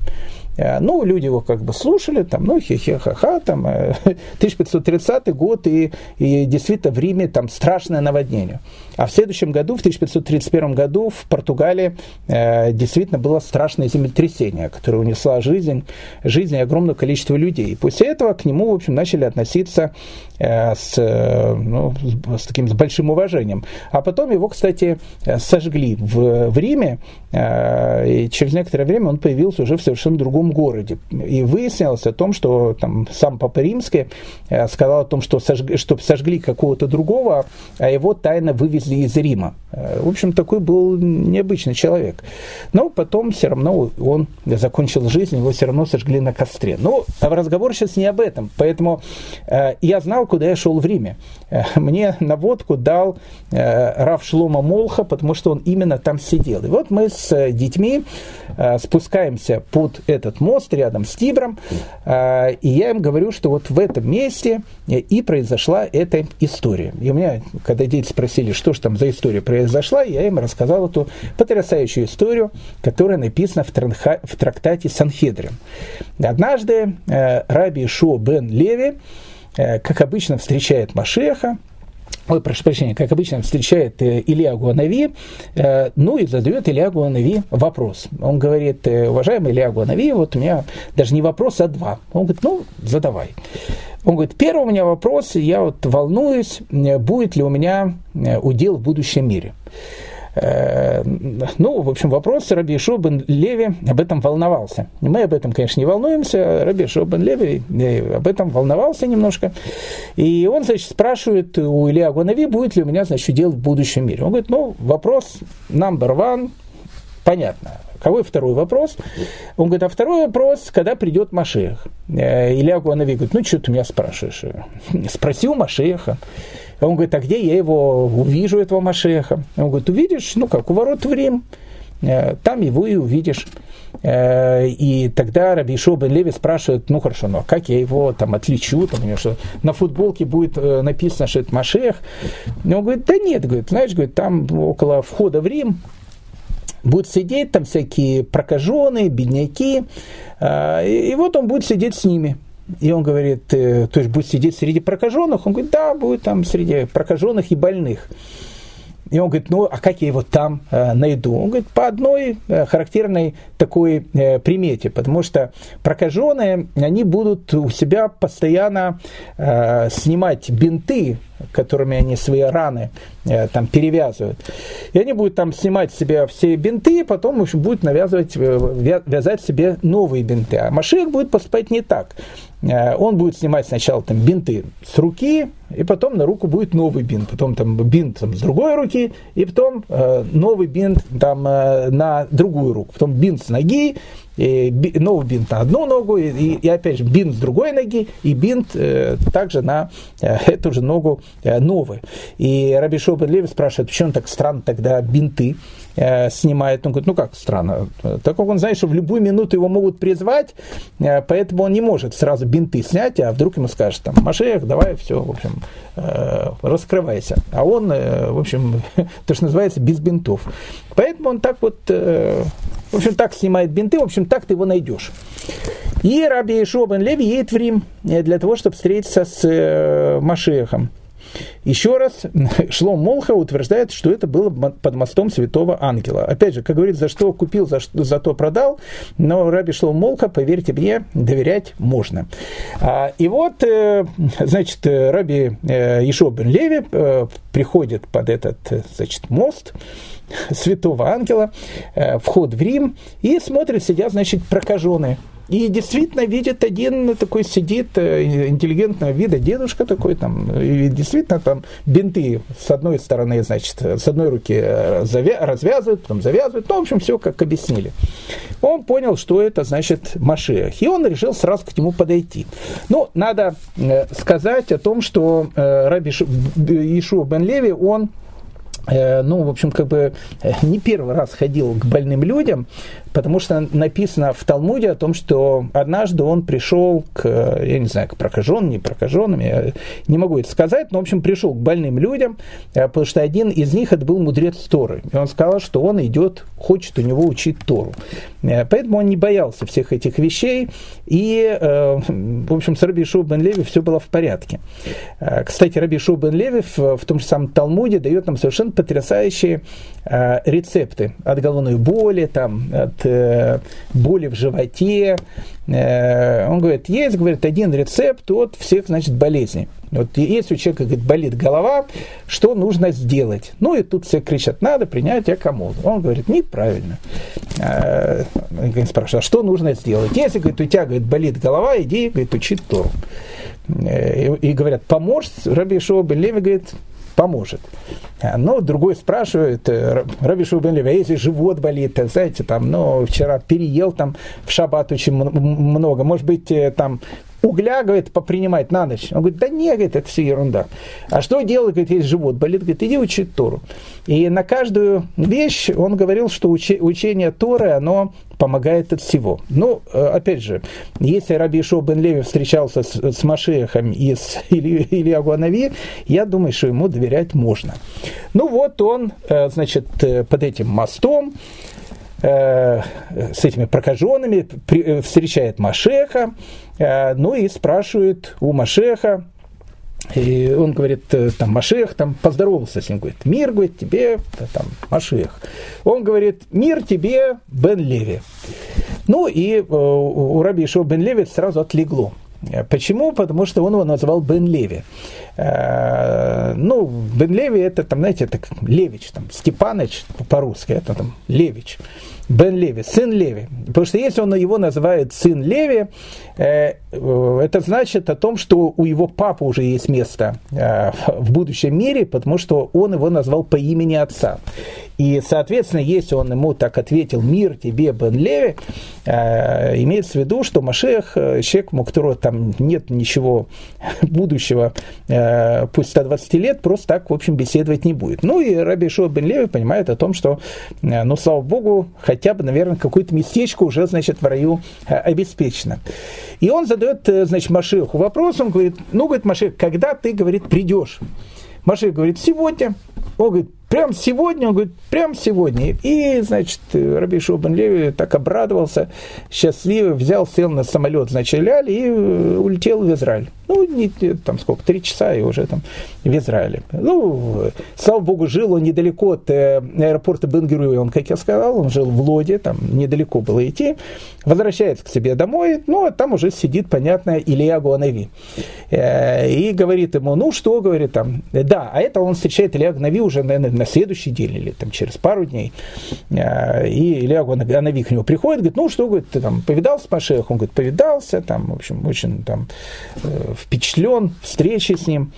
Ну, люди его как бы слушали, там, ну, хе-хе-ха-ха, там, 1530 год, и, и действительно в Риме там страшное наводнение. А в следующем году, в 1531 году, в Португалии э, действительно было страшное землетрясение, которое унесло жизнь, жизнь огромного количества людей. И после этого к нему, в общем, начали относиться э, с, э, ну, с таким с большим уважением. А потом его, кстати, сожгли в, в Риме, э, и через некоторое время он появился уже в совершенно другом городе. И выяснилось о том, что там сам Папа Римский э, сказал о том, что сожгли, что сожгли какого-то другого, а его тайно вывезли из Рима. Э, в общем, такой был необычный человек. Но потом все равно он закончил жизнь, его все равно сожгли на костре. Но разговор сейчас не об этом. Поэтому э, я знал, куда я шел в Риме. Э, мне наводку дал э, Рав Шлома Молха, потому что он именно там сидел. И вот мы с детьми э, спускаемся под этот мост рядом с Тибром, и я им говорю, что вот в этом месте и произошла эта история. И у меня, когда дети спросили, что же там за история произошла, я им рассказал эту потрясающую историю, которая написана в, транха, в трактате Санхедрин. Однажды Раби Шо бен Леви, как обычно, встречает Машеха, ой, прошу прощения, как обычно, встречает э, Илья Гуанави, э, ну и задает Илья Гуанави вопрос. Он говорит, э, уважаемый Илья Гуанави, вот у меня даже не вопрос, а два. Он говорит, ну, задавай. Он говорит, первый у меня вопрос, я вот волнуюсь, будет ли у меня удел в будущем мире. Э, ну, в общем, вопрос Раби Ишуа бен Леви об этом волновался. Мы об этом, конечно, не волнуемся. Раби Ишуа бен Леви э, об этом волновался немножко. И он, значит, спрашивает у Илья Гуанави, будет ли у меня, значит, дело в будущем мире. Он говорит, ну, вопрос number one, понятно. Какой второй вопрос? Он говорит, а второй вопрос, когда придет Машех? Э, Илья Гуанави говорит, ну, что ты меня спрашиваешь? Спроси у Машеха. Он говорит, а где я его увижу, этого Машеха? Он говорит, увидишь, ну как, у ворот в Рим, э, там его и увидишь. Э, и тогда Раби Ишо бен Леви спрашивает, ну хорошо, ну а как я его там отличу, там, что на футболке будет э, написано, что это Машех. И он говорит, да нет, говорит, знаешь, говорит, там около входа в Рим будут сидеть там всякие прокаженные, бедняки, и вот он будет сидеть с ними. И он говорит, э, то есть будет сидеть среди прокаженных? Он говорит, да, будет там среди прокаженных и больных. И он говорит, ну а как я его там э, найду? Он говорит, по одной э, характерной такой э, примете, потому что прокаженные, они будут у себя постоянно э, снимать бинты, которыми они свои раны э, там перевязывают. И они будут там снимать с себя все бинты, потом еще будут навязывать, э, вязать себе новые бинты. А Машех будет поступать не так. Э, он будет снимать сначала там бинты с руки, и потом на руку будет новый бинт, потом там бинт там, с другой руки, и потом э, новый бинт там э, на другую руку, потом бинт с ноги, и новый бинт на одну ногу, и, и опять же бинт с другой ноги, и бинт э, также на э, эту же ногу э, новый. И Раби Шобен Леви спрашивает, почему так странно тогда бинты э, снимает? Он говорит, ну как странно, так как он знает, что в любую минуту его могут призвать, э, поэтому он не может сразу бинты снять, а вдруг ему скажет, там, Машех, давай, все, в общем, э, раскрывайся. А он, э, в общем, то, что называется, без бинтов. Поэтому он так вот э, в общем, так снимает бинты, в общем, так ты его найдешь. И Раби Ишуа Леви едет в Рим э, для того, чтобы встретиться с э. Еще раз, Шлом Молха утверждает, что это было под мостом святого ангела. Опять же, как говорит, за что купил, за, что, за то продал, но Раби Шлом Молха, поверьте мне, доверять можно. А, и вот, э, значит, Раби Ишо бен Леви приходит под этот, значит, мост, святого ангела, э, вход в Рим, и смотрит, сидят, значит, прокаженные. И действительно видит один такой сидит э, интеллигентного вида дедушка такой там, и действительно там бинты с одной стороны, значит, с одной руки э, развязывают, потом завязывают, ну, в общем, все как объяснили. Он понял, что это значит Машех, и он решил сразу к нему подойти. Ну, надо сказать о том, что Раби Ишуа бен Леви, он Э, ну, в общем, как бы э, не первый раз ходил к больным людям, потому что написано в Талмуде о том, что однажды он пришел к, э, я не знаю, к прокаженным, не прокаженным, я не могу это сказать, но, в общем, пришел к больным людям, потому что один из них это был мудрец Торы. И он сказал, что он идет, хочет у него учить Тору. Поэтому он не боялся всех этих вещей, и, в общем, с Раби Шоу бен Леви все было в порядке. Кстати, Раби Шоу бен Леви в, том же самом Талмуде дает нам совершенно потрясающие э, рецепты от головной боли, там, от э, боли в животе. Э, он говорит, есть, говорит, один рецепт от всех, значит, болезней. Вот если у человека говорит, болит голова, что нужно сделать? Ну и тут все кричат, надо принять акамол. Он говорит, неправильно. Э, он спрашивает, а что нужно сделать? Если говорит, у тебя говорит, болит голова, иди говорит, учи Тору. Э, и, и говорят, поможет? Раби Шоу Леви говорит, поможет. Но другой спрашивает, э, Раби Шубен Леви, а если живот болит, знаете, там, ну, вчера переел там в шаббат очень много, может быть, э, там угля, говорит, попринимать на ночь. Он говорит, да нет, говорит, это все ерунда. А что делать, говорит, если живот болит? Говорит, иди учить Тору. И на каждую вещь он говорил, что учение Торы, оно помогает от всего. Ну, э, опять же, если Раби Ишо бен Леви встречался с, с Машехом Или, Илья Гуанави, я думаю, что ему доверять можно. Ну вот он, э, значит, э, под этим мостом, с этими прокаженными встречает Машеха, ну и спрашивает у Машеха, и он говорит, э, там, Машех, там, поздоровался с ним, говорит, мир, говорит, тебе, там, Машех. Он говорит, мир тебе, Бен Леви. Ну, и э, у Раби Ишо Бен Леви сразу отлегло. Почему? Потому что он его назвал Бен Леви. Э, ну, Бен Леви это, там, знаете, это Левич, там, Степаныч по-русски, это там Левич. Бен Леви, сын Леви. Потому что если он его называет сын Леви, э, э, это значит о том, что у его папы уже есть место в будущем мире, потому что он его назвал по имени отца. И, соответственно, если он ему так ответил «Мир тебе, Бен Леви», э, имеется в виду, что Машех, э, человек, у которого там нет ничего будущего, э, пусть 120 лет, просто так, в общем, беседовать не будет. Ну и Раби Шуа Бен Леви понимает о том, что, э, ну, слава Богу, хотя бы, наверное, какое-то местечко уже, значит, в раю обеспечено. И он задает, значит, Машеху вопрос, он говорит, ну, говорит, Машех, когда ты, говорит, придешь? Машех говорит, сегодня. Он говорит, Прям сегодня, он говорит, прям сегодня. И, значит, Раби Шубан Леви так обрадовался, счастливый, взял, сел на самолет, значит, Ляль и улетел в Израиль. Ну, не, там сколько, три часа и уже там в Израиле. Ну, слава богу, жил он недалеко от э, аэропорта бен он, как я сказал, он жил в Лоде, там недалеко было идти. Возвращается к себе домой, ну, а там уже сидит, понятно, Илья Гуанави. Э, и говорит ему, ну, что, говорит там, да, а это он встречает Илья Гуанави уже, наверное, на следующий день или там через пару дней. Э, и Илья Ганави к нему приходит, говорит, ну что, говорит, ты там повидался с Машехом? Он говорит, повидался, там, в общем, очень там э, впечатлен встречей с ним.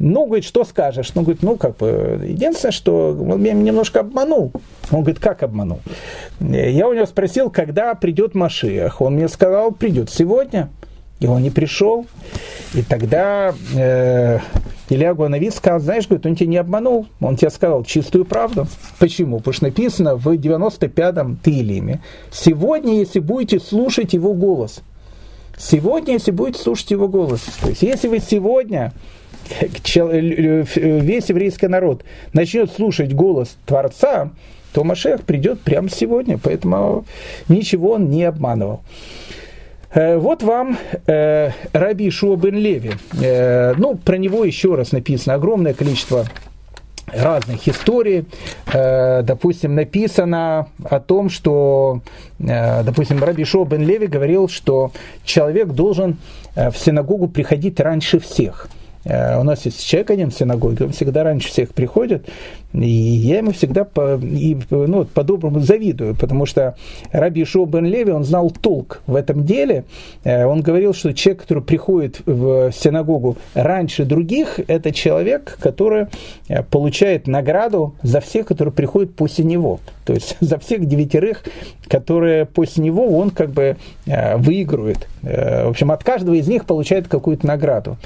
Ну, говорит, что скажешь? Ну, говорит, ну, как бы, единственное, что он меня немножко обманул. Он говорит, как обманул? Я у него спросил, когда придет Машиах. Он мне сказал, придет сегодня. И он не пришел. И тогда э, Илья Гуановид сказал, знаешь, говорит, он тебя не обманул, он тебе сказал чистую правду. Почему? Потому что написано в 95-м Тилиме, сегодня, если будете слушать его голос, сегодня, если будете слушать его голос, то есть если вы сегодня весь еврейский народ начнет слушать голос Творца, то Машех придет прямо сегодня, поэтому ничего он не обманывал. Э, вот вам э, Раби Шуа бен Леви. Э, ну, про него еще раз написано огромное количество разных историй. Э, допустим, написано о том, что, э, допустим, Раби Шуа бен Леви говорил, что человек должен э, в синагогу приходить раньше всех – у нас есть человек один в синагоге, он всегда раньше всех приходит, и я ему всегда по, и, ну, по-доброму завидую, потому что Раби Шоу бен Леви, он знал толк в этом деле. Э, он говорил, что человек, который приходит в синагогу раньше других, это человек, который э, получает награду за всех, которые приходят после него. То есть за всех девятерых, которые после него он как бы э, выигрывает В общем, от каждого из них получает какую-то награду.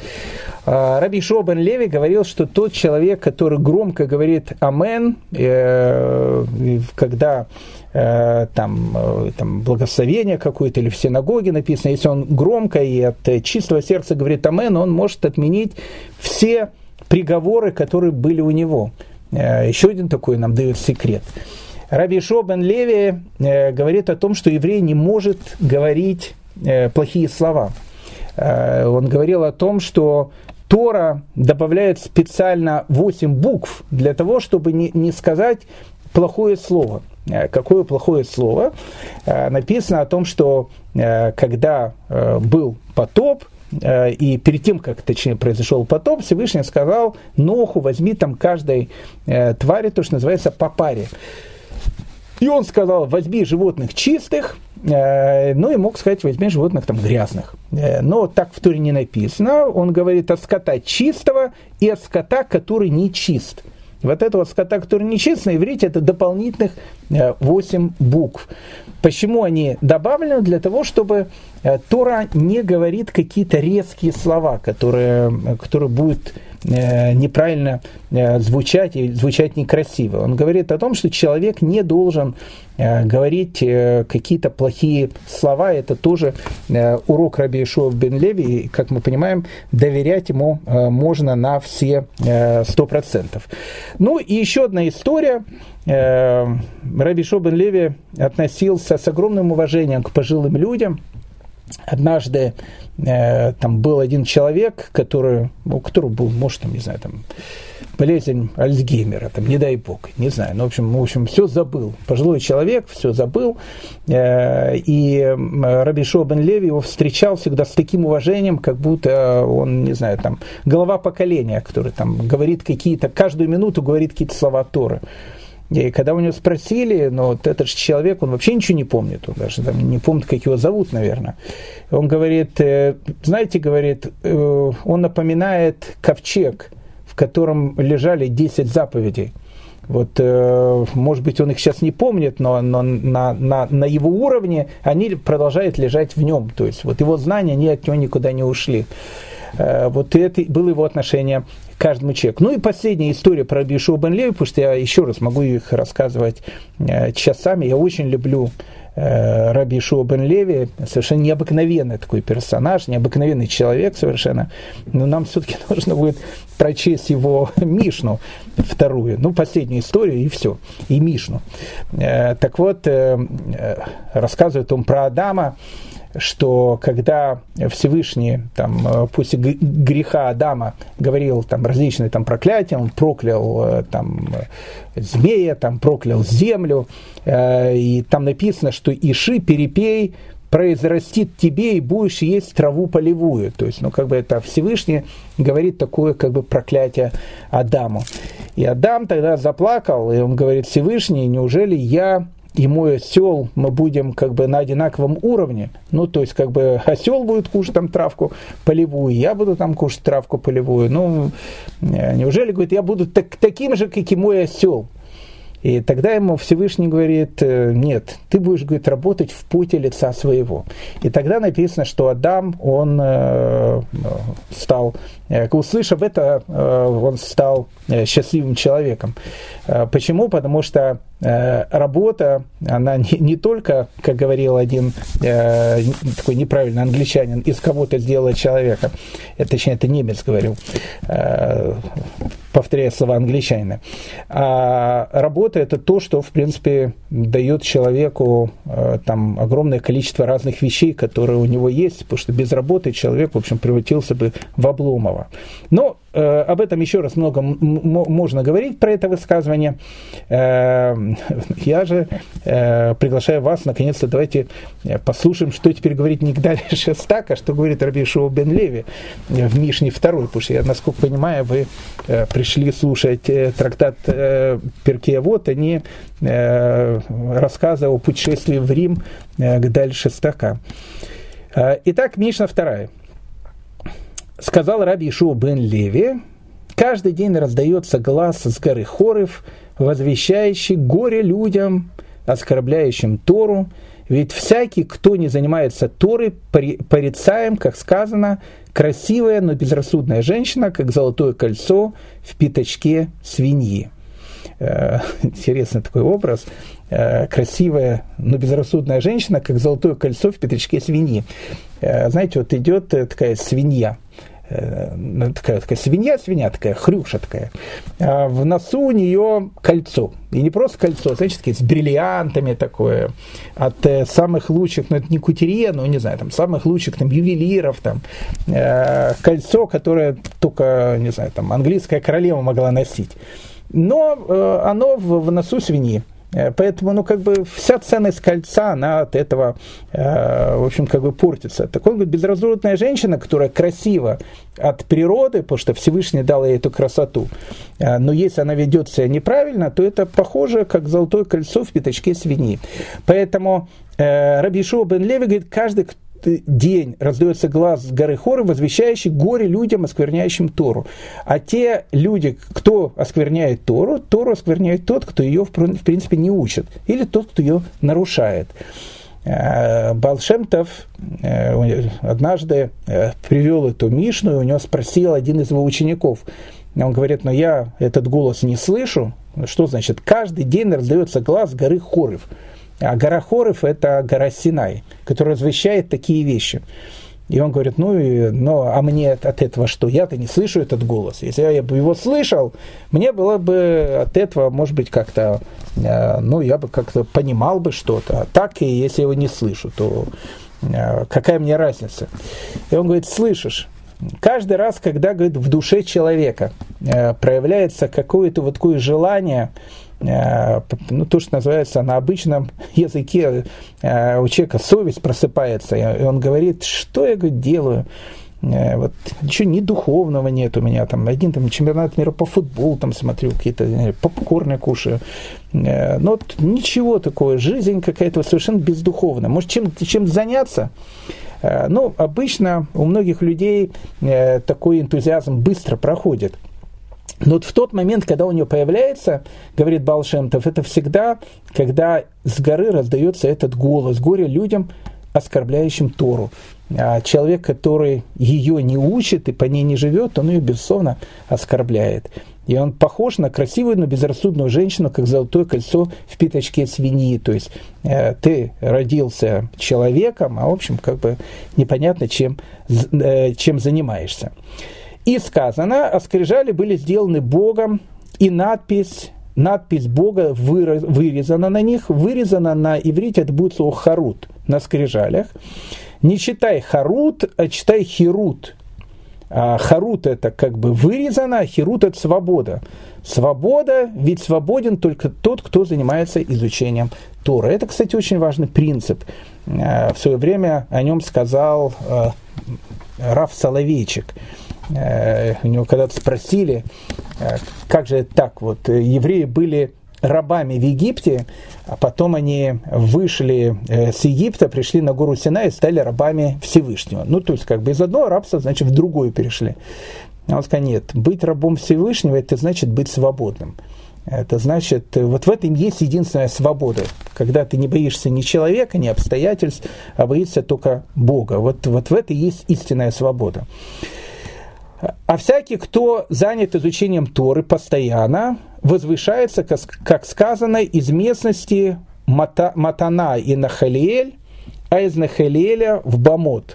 Раби Шобен Леви говорил, что тот человек, который громко говорит «Амен», когда там, там благословение какое-то или в синагоге написано, если он громко и от чистого сердца говорит «Амен», он может отменить все приговоры, которые были у него. Еще один такой нам дает секрет – Раби Шобен Леви э, говорит о том, что еврей не может говорить э, плохие слова. Э, он говорил о том, что Тора добавляет специально 8 букв для того, чтобы не, не сказать плохое слово. Какое плохое слово? Написано о том, что когда был потоп, и перед тем, как, точнее, произошел потоп, Всевышний сказал Ноху, возьми там каждой твари, то, что называется, по паре. И он сказал, возьми животных чистых, э, ну и мог сказать, возьми животных там грязных. Э, но так в Туре не написано. Он говорит от скота чистого и от скота, который не чист. Вот это вот скота, который не чист, на иврите это дополнительных 8 э, букв. Почему они добавлены? Для того, чтобы Тора не говорит какие-то резкие слова, которые, которые будут Э, неправильно э, звучать и звучать некрасиво. Он говорит о том, что человек не должен э, говорить какие-то плохие слова. Это тоже урок Раби Ишуа бен Леви. И, как мы понимаем, доверять ему можно на все сто процентов. Ну и еще одна история. Раби Ишуа бен Леви относился с огромным уважением к пожилым людям – однажды э, там был один человек, который, у которого был, может, там, не знаю, там, болезнь Альцгеймера, там, не дай бог, не знаю, ну, в общем, в общем, все забыл. Пожилой человек все забыл, э, и Раби Шо бен Леви его встречал всегда с таким уважением, как будто он, не знаю, там, голова поколения, который там говорит какие-то, каждую минуту говорит какие-то слова Торы. И когда у него спросили, ну вот этот же человек, он вообще ничего не помнит, он даже там, не помнит, как его зовут, наверное. Он говорит, э, знаете, говорит, э, он напоминает ковчег, в котором лежали 10 заповедей. Вот, э, может быть, он их сейчас не помнит, но, но на, на, на его уровне они продолжают лежать в нем. То есть вот его знания, они от него никуда не ушли. Вот это было его отношение каждому человеку. Ну и последняя история про Бишу Бен Леви, потому что я еще раз могу их рассказывать э, часами. Я очень люблю э, Раби Шуа бен Леви, совершенно необыкновенный такой персонаж, необыкновенный человек совершенно, но нам все-таки нужно будет прочесть его Мишну вторую, ну, последнюю историю и все, и Мишну. Э, так вот, рассказывает он про Адама, что когда Всевышний там, э, после греха Адама говорил там, различные там, проклятия, он проклял э, там, змея, там, проклял землю, э, и там написано, что «Иши, перепей, произрастит тебе и будешь есть траву полевую. То есть, ну, как бы это Всевышний говорит такое, как бы, проклятие Адаму. И Адам тогда заплакал, и он говорит, Всевышний, неужели я и мой осел мы будем как бы на одинаковом уровне. Ну, то есть, как бы осел будет кушать там травку полевую, я буду там кушать травку полевую. Ну, э, неужели, говорит, я буду так, таким же, как и мой осел? И тогда ему Всевышний говорит, «Э, нет, ты будешь, говорит, работать в пути лица своего. И тогда написано, что Адам, он э, стал, э, услышав это, он стал счастливым человеком. Почему? Потому что работа, она не, не только, как говорил один э, такой неправильный англичанин, из кого-то сделала человека, это, точнее, это немец говорил, э, повторяя слова англичанина. А работа это то, что, в принципе, дает человеку э, там огромное количество разных вещей, которые у него есть, потому что без работы человек, в общем, превратился бы в Обломова. Но Э, об этом еще раз много можно говорить про это высказывание. Э, я же э, приглашаю вас, наконец-то, давайте послушаем, что теперь говорит Нигдаль Шестак, а что говорит Раби Шоу Бен Леви в Мишне второй, потому что я, насколько понимаю, вы пришли слушать трактат Перкея Вот, а не рассказы о путешествии в Рим Гдаль Шестака. Итак, Мишна вторая сказал Раби Ишуа бен Леви, каждый день раздается глаз с горы Хорев, возвещающий горе людям, оскорбляющим Тору, ведь всякий, кто не занимается Торой, порицаем, как сказано, красивая, но безрассудная женщина, как золотое кольцо в пятачке свиньи. Э, интересный такой образ. Э, красивая, но безрассудная женщина, как золотое кольцо в пятачке свиньи. Э, знаете, вот идет такая свинья, такая, такая свинья, свинья такая, хрюша такая. А в носу у нее кольцо. И не просто кольцо, значит, с бриллиантами такое. От самых лучших, ну это не кутерье, но не знаю, там самых лучших там ювелиров, там э, кольцо, которое только, не знаю, там английская королева могла носить но э, оно в, в носу свиньи. Э, поэтому, ну, как бы вся ценность кольца, она от этого, э, в общем, как бы портится. Так он говорит, безразумная женщина, которая красива от природы, потому что Всевышний дал ей эту красоту, э, но если она ведет себя неправильно, то это похоже, как золотое кольцо в пятачке свиньи. Поэтому э, Раби Шуа бен Леви говорит, каждый, день раздается глаз с горы Хоры, возвещающий горе людям, оскверняющим Тору. А те люди, кто оскверняет Тору, Тору оскверняет тот, кто ее, в принципе, не учит, или тот, кто ее нарушает. Э, Балшемтов э, однажды э, привел эту Мишну, и у него спросил один из его учеников. Он говорит, но я этот голос не слышу. Что значит? Каждый день раздается глаз горы Хоров. А гора Хоров – это гора Синай, которая возвещает такие вещи. И он говорит, ну, ну а мне от этого что? Я-то не слышу этот голос. Если я бы его слышал, мне было бы от этого, может быть, как-то, э, ну, я бы как-то понимал бы что-то. А так, и если я его не слышу, то э, какая мне разница? И он говорит, слышишь, каждый раз, когда, говорит, в душе человека э, проявляется какое-то вот такое желание ну, то, что называется на обычном языке, э, у человека совесть просыпается, и он говорит, что я говорит, делаю, э, вот ничего ни духовного нет у меня, там один там чемпионат мира по футболу там смотрю, какие-то попкорны кушаю, но вот ничего такого, жизнь какая-то совершенно бездуховная, может чем, чем заняться? Ну, обычно у многих людей такой энтузиазм быстро проходит – но вот в тот момент, когда у нее появляется, говорит Балшемтов, это всегда, когда с горы раздается этот голос, горе людям, оскорбляющим Тору. А человек, который ее не учит и по ней не живет, он ее, безусловно, оскорбляет. И он похож на красивую, но безрассудную женщину, как золотое кольцо в пятачке свиньи. То есть э, ты родился человеком, а в общем, как бы непонятно, чем, э, чем занимаешься. И сказано, скрижали были сделаны Богом, и надпись, надпись Бога вырезана на них, вырезана на иврите, это будет слово харут на скрижалях. Не читай харут, а читай хирут. А харут это как бы вырезано, а хирут это свобода. Свобода, ведь свободен только тот, кто занимается изучением Тора. Это, кстати, очень важный принцип. А, в свое время о нем сказал а, Раф Соловейчик – Э, у него когда-то спросили, э, как же так, вот евреи были рабами в Египте, а потом они вышли э, с Египта, пришли на гору Сина и стали рабами Всевышнего. Ну, то есть, как бы из одного рабства, значит, в другое перешли. А он сказал, нет, быть рабом Всевышнего, это значит быть свободным. Это значит, вот в этом есть единственная свобода, когда ты не боишься ни человека, ни обстоятельств, а боишься только Бога. Вот, вот в этом есть истинная свобода. А всякий, кто занят изучением Торы постоянно, возвышается, как сказано, из местности Мата, Матана и Нахалиэль, а из Нахалиэля в Бамот.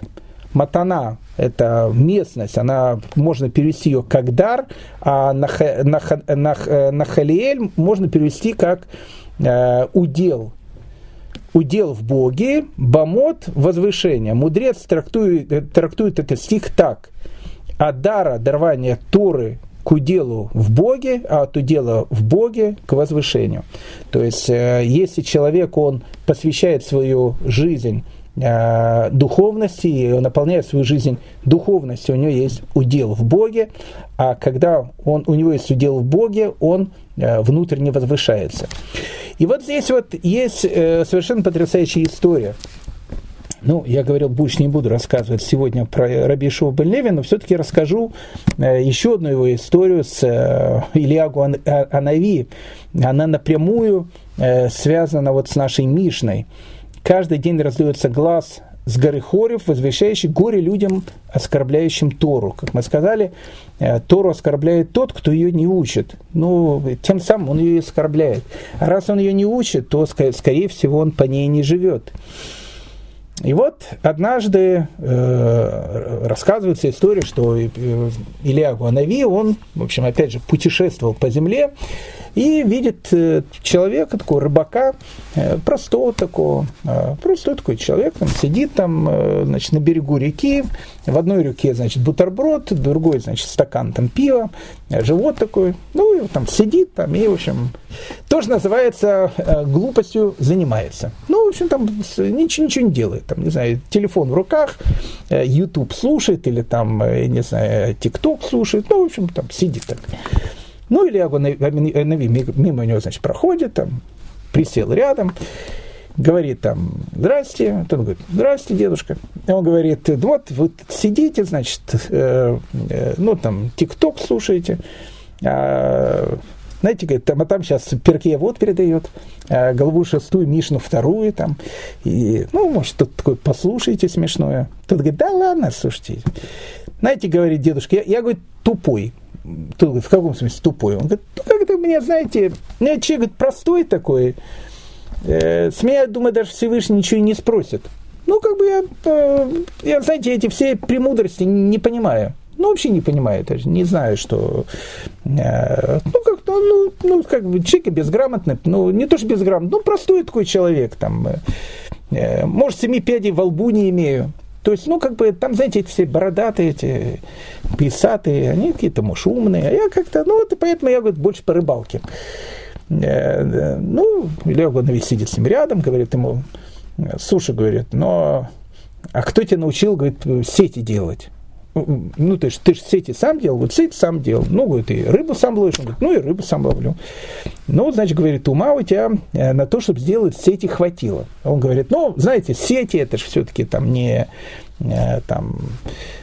Матана – это местность, она можно перевести ее как дар, а Нах, Нах, Нах, Нахалиэль можно перевести как э, удел, удел в Боге, бамот – возвышение. Мудрец трактует, трактует этот стих так от дара дарования Торы к уделу в Боге, а от удела в Боге к возвышению. То есть, э, если человек, он посвящает свою жизнь э, духовности, и он наполняет свою жизнь духовностью, у него есть удел в Боге, а когда он, у него есть удел в Боге, он э, внутренне возвышается. И вот здесь вот есть совершенно потрясающая история – ну, я говорил, больше не буду рассказывать сегодня про Раби Шова бен Леви, но все-таки расскажу э, еще одну его историю с э, Ильягу а, Анави. Она напрямую э, связано вот с нашей Мишной. Каждый день раздается глаз с горы Хорев, возвещающий горе людям, оскорбляющим Тору. Как мы сказали, э, Тору оскорбляет тот, кто ее не учит. Ну, тем самым он ее оскорбляет. А раз он ее не учит, то, скорее всего, он по ней не живет. И вот однажды э, рассказывается история, что э, Илья Гуанави, он, в общем, опять же, путешествовал по земле, и видит э, человека, такого рыбака, э, простого такого, э, простой такой человек, там сидит там, значит, на берегу реки, в одной руке, значит, бутерброд, в другой, значит, стакан там пива, живот такой, ну, и там сидит там, и, в общем, тоже называется глупостью занимается. Ну, в общем, там ничего, ничего не делает, там, не знаю, телефон в руках, YouTube слушает, или там, не знаю, TikTok слушает, ну, в общем, там сидит так. Ну, Илья Нави мимо него, значит, проходит, там, присел рядом, говорит там, здрасте, он говорит, здрасте, дедушка. И он говорит, вот, вы сидите, значит, э, э, ну, там, тикток слушаете, а, знаете, говорит, там, а там сейчас Перкея вот передает, а, голову шестую, Мишну вторую, там, и, ну, может, тут такое послушайте смешное. Тут говорит, да ладно, слушайте. Знаете, говорит дедушка, я, я говорит, тупой. Тут, в каком смысле тупой? Он говорит, ну как это меня, знаете, меня человек говорит, простой такой, э, с меня, думаю, даже Всевышний ничего и не спросит. Ну, как бы я, э, я, знаете, эти все премудрости не понимаю. Ну, вообще не понимаю даже, не знаю, что... Э, ну, как, ну, ну, ну, как бы человек безграмотный, ну, не то, что безграмотный, ну, простой такой человек, там, э, э может, семи пядей во лбу не имею. То есть, ну, как бы, там, знаете, эти все бородатые, эти писатые, они какие-то, может, умные, а я как-то, ну, вот, поэтому я, говорит, больше по рыбалке. Ну, Илья Иванович сидит с ним рядом, говорит ему, слушай, говорит, но, а кто тебя научил, говорит, сети делать? Ну, ты ж, ты ж сети сам делал, вот сети сам делал. Ну, говорит, и рыбу сам ловишь. Он говорит, ну, и рыбу сам ловлю. Ну, значит, говорит, ума у тебя э, на то, чтобы сделать сети хватило. Он говорит, ну, знаете, сети это же все-таки там не э, там,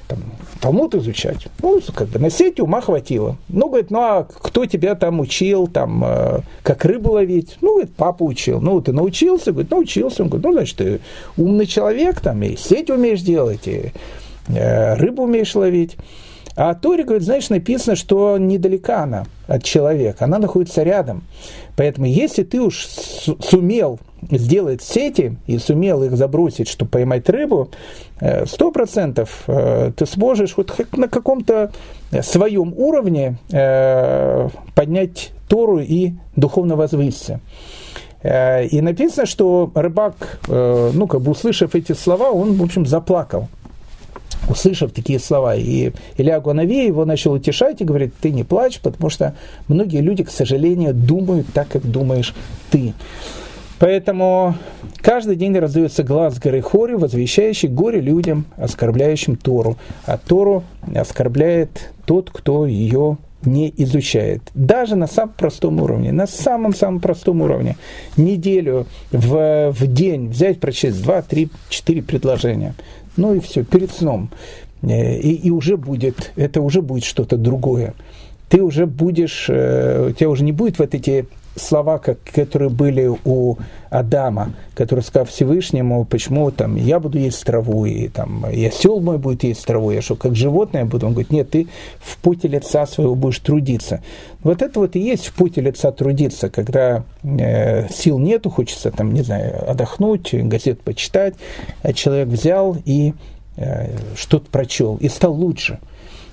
там Талмуд изучать. Ну, как бы на сети ума хватило. Ну, говорит, ну, а кто тебя там учил, там, э, как рыбу ловить? Ну, говорит, папа учил. Ну, ты научился? Говорит, научился. Он говорит, ну, значит, ты умный человек, там, и сеть умеешь делать, и рыбу умеешь ловить. А Торе, говорит, знаешь, написано, что недалека она от человека, она находится рядом. Поэтому если ты уж сумел сделать сети и сумел их забросить, чтобы поймать рыбу, э, сто процентов э, ты сможешь вот на каком-то своем уровне поднять Тору и духовно возвыситься. И написано, что рыбак, ну, как бы услышав эти слова, он, в общем, заплакал услышав такие слова. И Илья Гуановей его начал утешать и говорит, ты не плачь, потому что многие люди, к сожалению, думают так, как думаешь ты. Поэтому каждый день раздается глаз горы Хори, возвещающий горе людям, оскорбляющим Тору. А Тору оскорбляет тот, кто ее не изучает. Даже на самом простом уровне, на самом-самом простом уровне. Неделю в, в день взять, прочесть два, три, четыре предложения. Ну и все, перед сном. Э, и, и уже будет, это уже будет что-то другое. Ты уже будешь, э, у тебя уже не будет вот эти слова, как, которые были у Адама, который сказал Всевышнему, почему там я буду есть траву, и там и осел мой будет есть траву, я что, как животное буду? Он говорит, нет, ты в пути лица своего будешь трудиться. Вот это вот и есть в пути лица трудиться, когда э, сил нету, хочется там, не знаю, отдохнуть, газет почитать, а человек взял и э, что-то прочел, и стал лучше –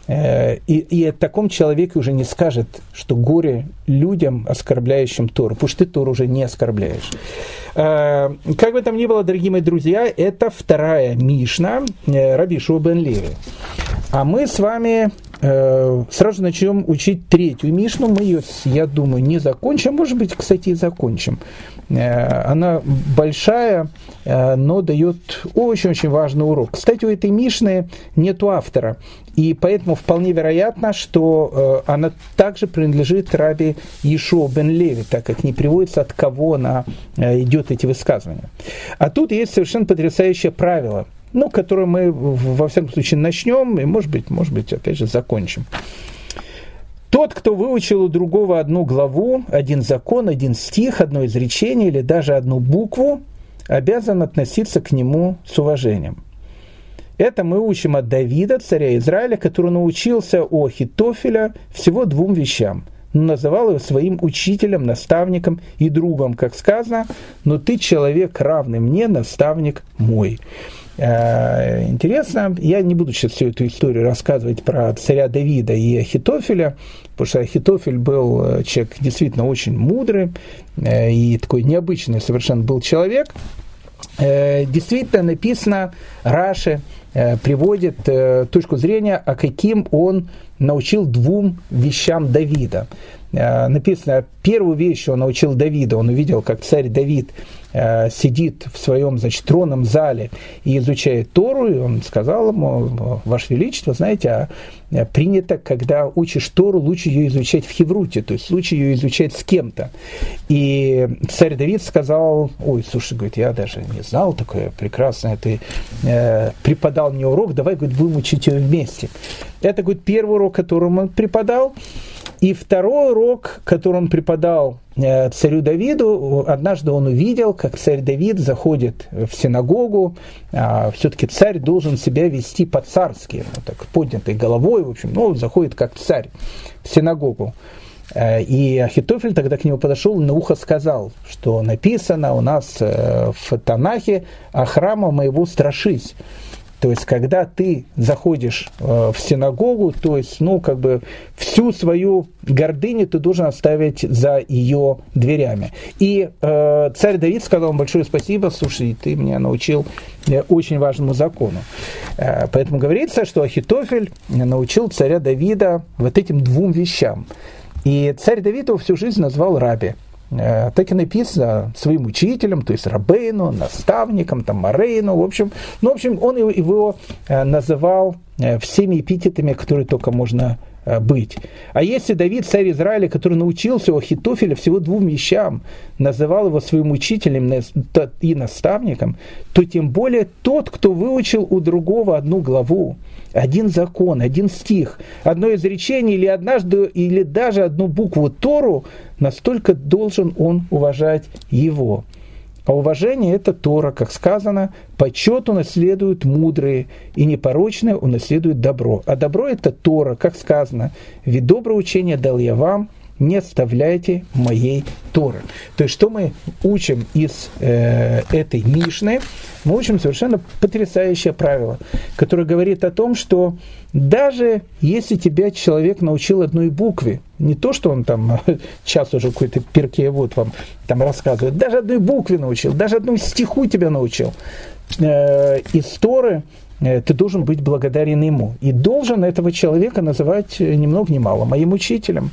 и, и о таком человеке уже не скажет, что горе людям, оскорбляющим Тору, потому что ты Тору уже не оскорбляешь. Э, как бы там ни было, дорогие мои друзья, это вторая Мишна э, Рабишу бен Леви. А мы с вами сразу начнем учить третью Мишну. Мы ее, я думаю, не закончим. Может быть, кстати, и закончим. Э, она большая, э, но дает очень-очень важный урок. Кстати, у этой Мишны нет автора, и поэтому вполне вероятно, что э, она также принадлежит Раби Ешо бен Леви, так как не приводится, от кого она идет эти высказывания. А тут есть совершенно потрясающее правило, ну, которое мы во всяком случае начнем, и, может быть, может быть, опять же, закончим. Тот, кто выучил у другого одну главу, один закон, один стих, одно изречение или даже одну букву, обязан относиться к нему с уважением. Это мы учим от Давида, царя Израиля, который научился у Ахитофеля всего двум вещам – но называл его своим учителем, наставником и другом, как сказано, но ты человек равный мне, наставник мой. Э, интересно, я не буду сейчас всю эту историю рассказывать про царя Давида и Ахитофеля, потому что Ахитофель был э, человек действительно очень мудрый э, и такой необычный совершенно был человек. Действительно написано, Раши приводит точку зрения, а каким он научил двум вещам Давида. Написано, первую вещь он научил Давида, он увидел, как царь Давид сидит в своем, значит, тронном зале и изучает Тору, и он сказал ему, Ваше Величество, знаете, а э, принято, когда учишь Тору, лучше ее изучать в Хевруте, то есть лучше ее изучать с кем-то. И царь Давид сказал, ой, слушай, говорит, я даже не знал такое прекрасное, ты э, преподал мне урок, давай, говорит, будем учить ее вместе. Это, говорит, первый урок, который он преподал. И второй урок, который он преподал э, царю Давиду, однажды он увидел, как царь Давид заходит в синагогу, а все-таки царь должен себя вести по-царски, ну, так поднятой головой, в общем, ну, заходит как царь в синагогу. Э, и Ахитофель тогда к нему подошел и на ухо сказал, что написано у нас э, в Танахе «А храма моего страшись». То есть, когда ты заходишь э, в синагогу, то есть, ну, как бы всю свою гордыню ты должен оставить за ее дверями. И э, царь Давид сказал вам большое спасибо, слушай, ты меня научил э, очень важному закону. Э, поэтому говорится, что Ахитофель научил царя Давида вот этим двум вещам. И царь Давид его всю жизнь назвал раби. Э, так и написано своим учителем, то есть Рабейну, наставником, там, Марейну, в общем, ну, в общем, он его, его э, называл э, всеми эпитетами, которые только можно быть. А если Давид, царь Израиля, который научился у Ахитофеля всего двум вещам, называл его своим учителем и наставником, то тем более тот, кто выучил у другого одну главу, один закон, один стих, одно изречение или однажды, или даже одну букву Тору, настолько должен он уважать его. А уважение – это Тора, как сказано, почет унаследуют мудрые, и непорочные унаследуют добро. А добро – это Тора, как сказано, ведь доброе учение дал я вам, не оставляйте моей Торы. То есть, что мы учим из э, этой Мишны? Мы учим совершенно потрясающее правило, которое говорит о том, что даже если тебя человек научил одной букве, не то, что он там час уже какой-то перке вот вам там рассказывает, даже одной букве научил, даже одному стиху тебя научил, э, из Торы – ты должен быть благодарен ему. И должен этого человека называть э, ни много ни мало моим учителем.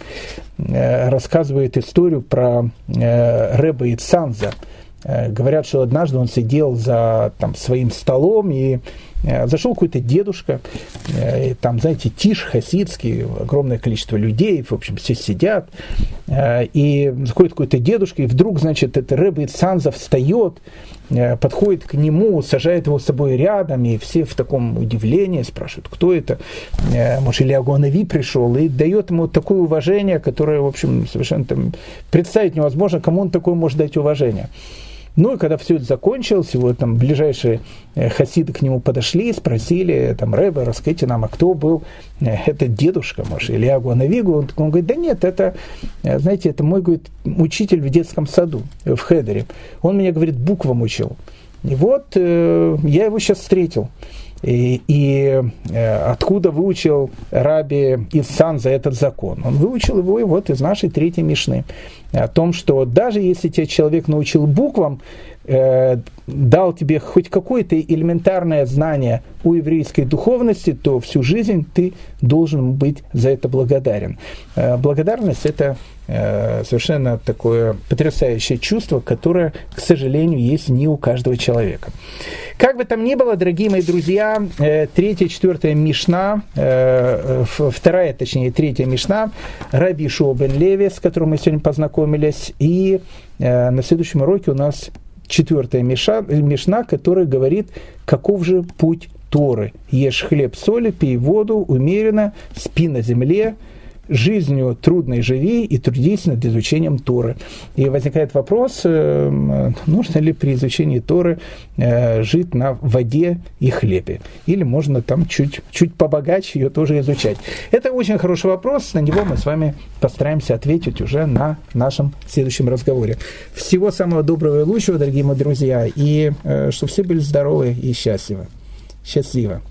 Э, рассказывает историю про Рэба Ицанза. Говорят, что однажды он сидел за там, своим столом и зашел какой-то дедушка, и там, знаете, тишь хасидский, огромное количество людей, в общем, все сидят, и заходит какой-то дедушка, и вдруг, значит, это Рэба Ицанза встает, Э, подходит к нему, сажает его с собой рядом, и все в таком удивлении спрашивают, кто это, э, может, Илья Гуанави пришел, и дает ему такое уважение, которое, в общем, совершенно там, представить невозможно, кому он такое может дать уважение. Ну и когда все это закончилось, его там ближайшие э, хасиды к нему подошли, спросили, там, Рэбе, расскажите нам, а кто был э, этот дедушка, может, Илья Гуанавигу? Он, он говорит, да нет, это, э, знаете, это мой, говорит, учитель в детском саду, в Хедере. Он меня, говорит, буквам учил. И вот э, я его сейчас встретил. И, и э, откуда выучил Раби Исан за этот закон? Он выучил его вот из нашей третьей Мишны. О том, что даже если тебя человек научил буквам, э, дал тебе хоть какое-то элементарное знание о еврейской духовности, то всю жизнь ты должен быть за это благодарен. Э, благодарность – это э, совершенно такое потрясающее чувство, которое, к сожалению, есть не у каждого человека. Как бы там ни было, дорогие мои друзья, э, третья, четвертая Мишна, вторая, точнее, третья Мишна, Раби Шоу бен Леви, с которым мы сегодня познакомились, и на следующем уроке у нас четвертая миша, мишна, которая говорит, каков же путь Торы. Ешь хлеб, соли, пей воду умеренно, спи на земле, жизнью трудной живи и трудись над изучением Торы. И возникает вопрос, э, нужно ли при изучении Торы э, жить на воде и хлебе? Или можно там чуть, чуть побогаче ее тоже изучать? Это очень хороший вопрос, на него мы с вами постараемся ответить уже на нашем следующем разговоре. Всего самого доброго и лучшего, дорогие мои друзья, и чтобы все были здоровы и счастливы. Счастливо.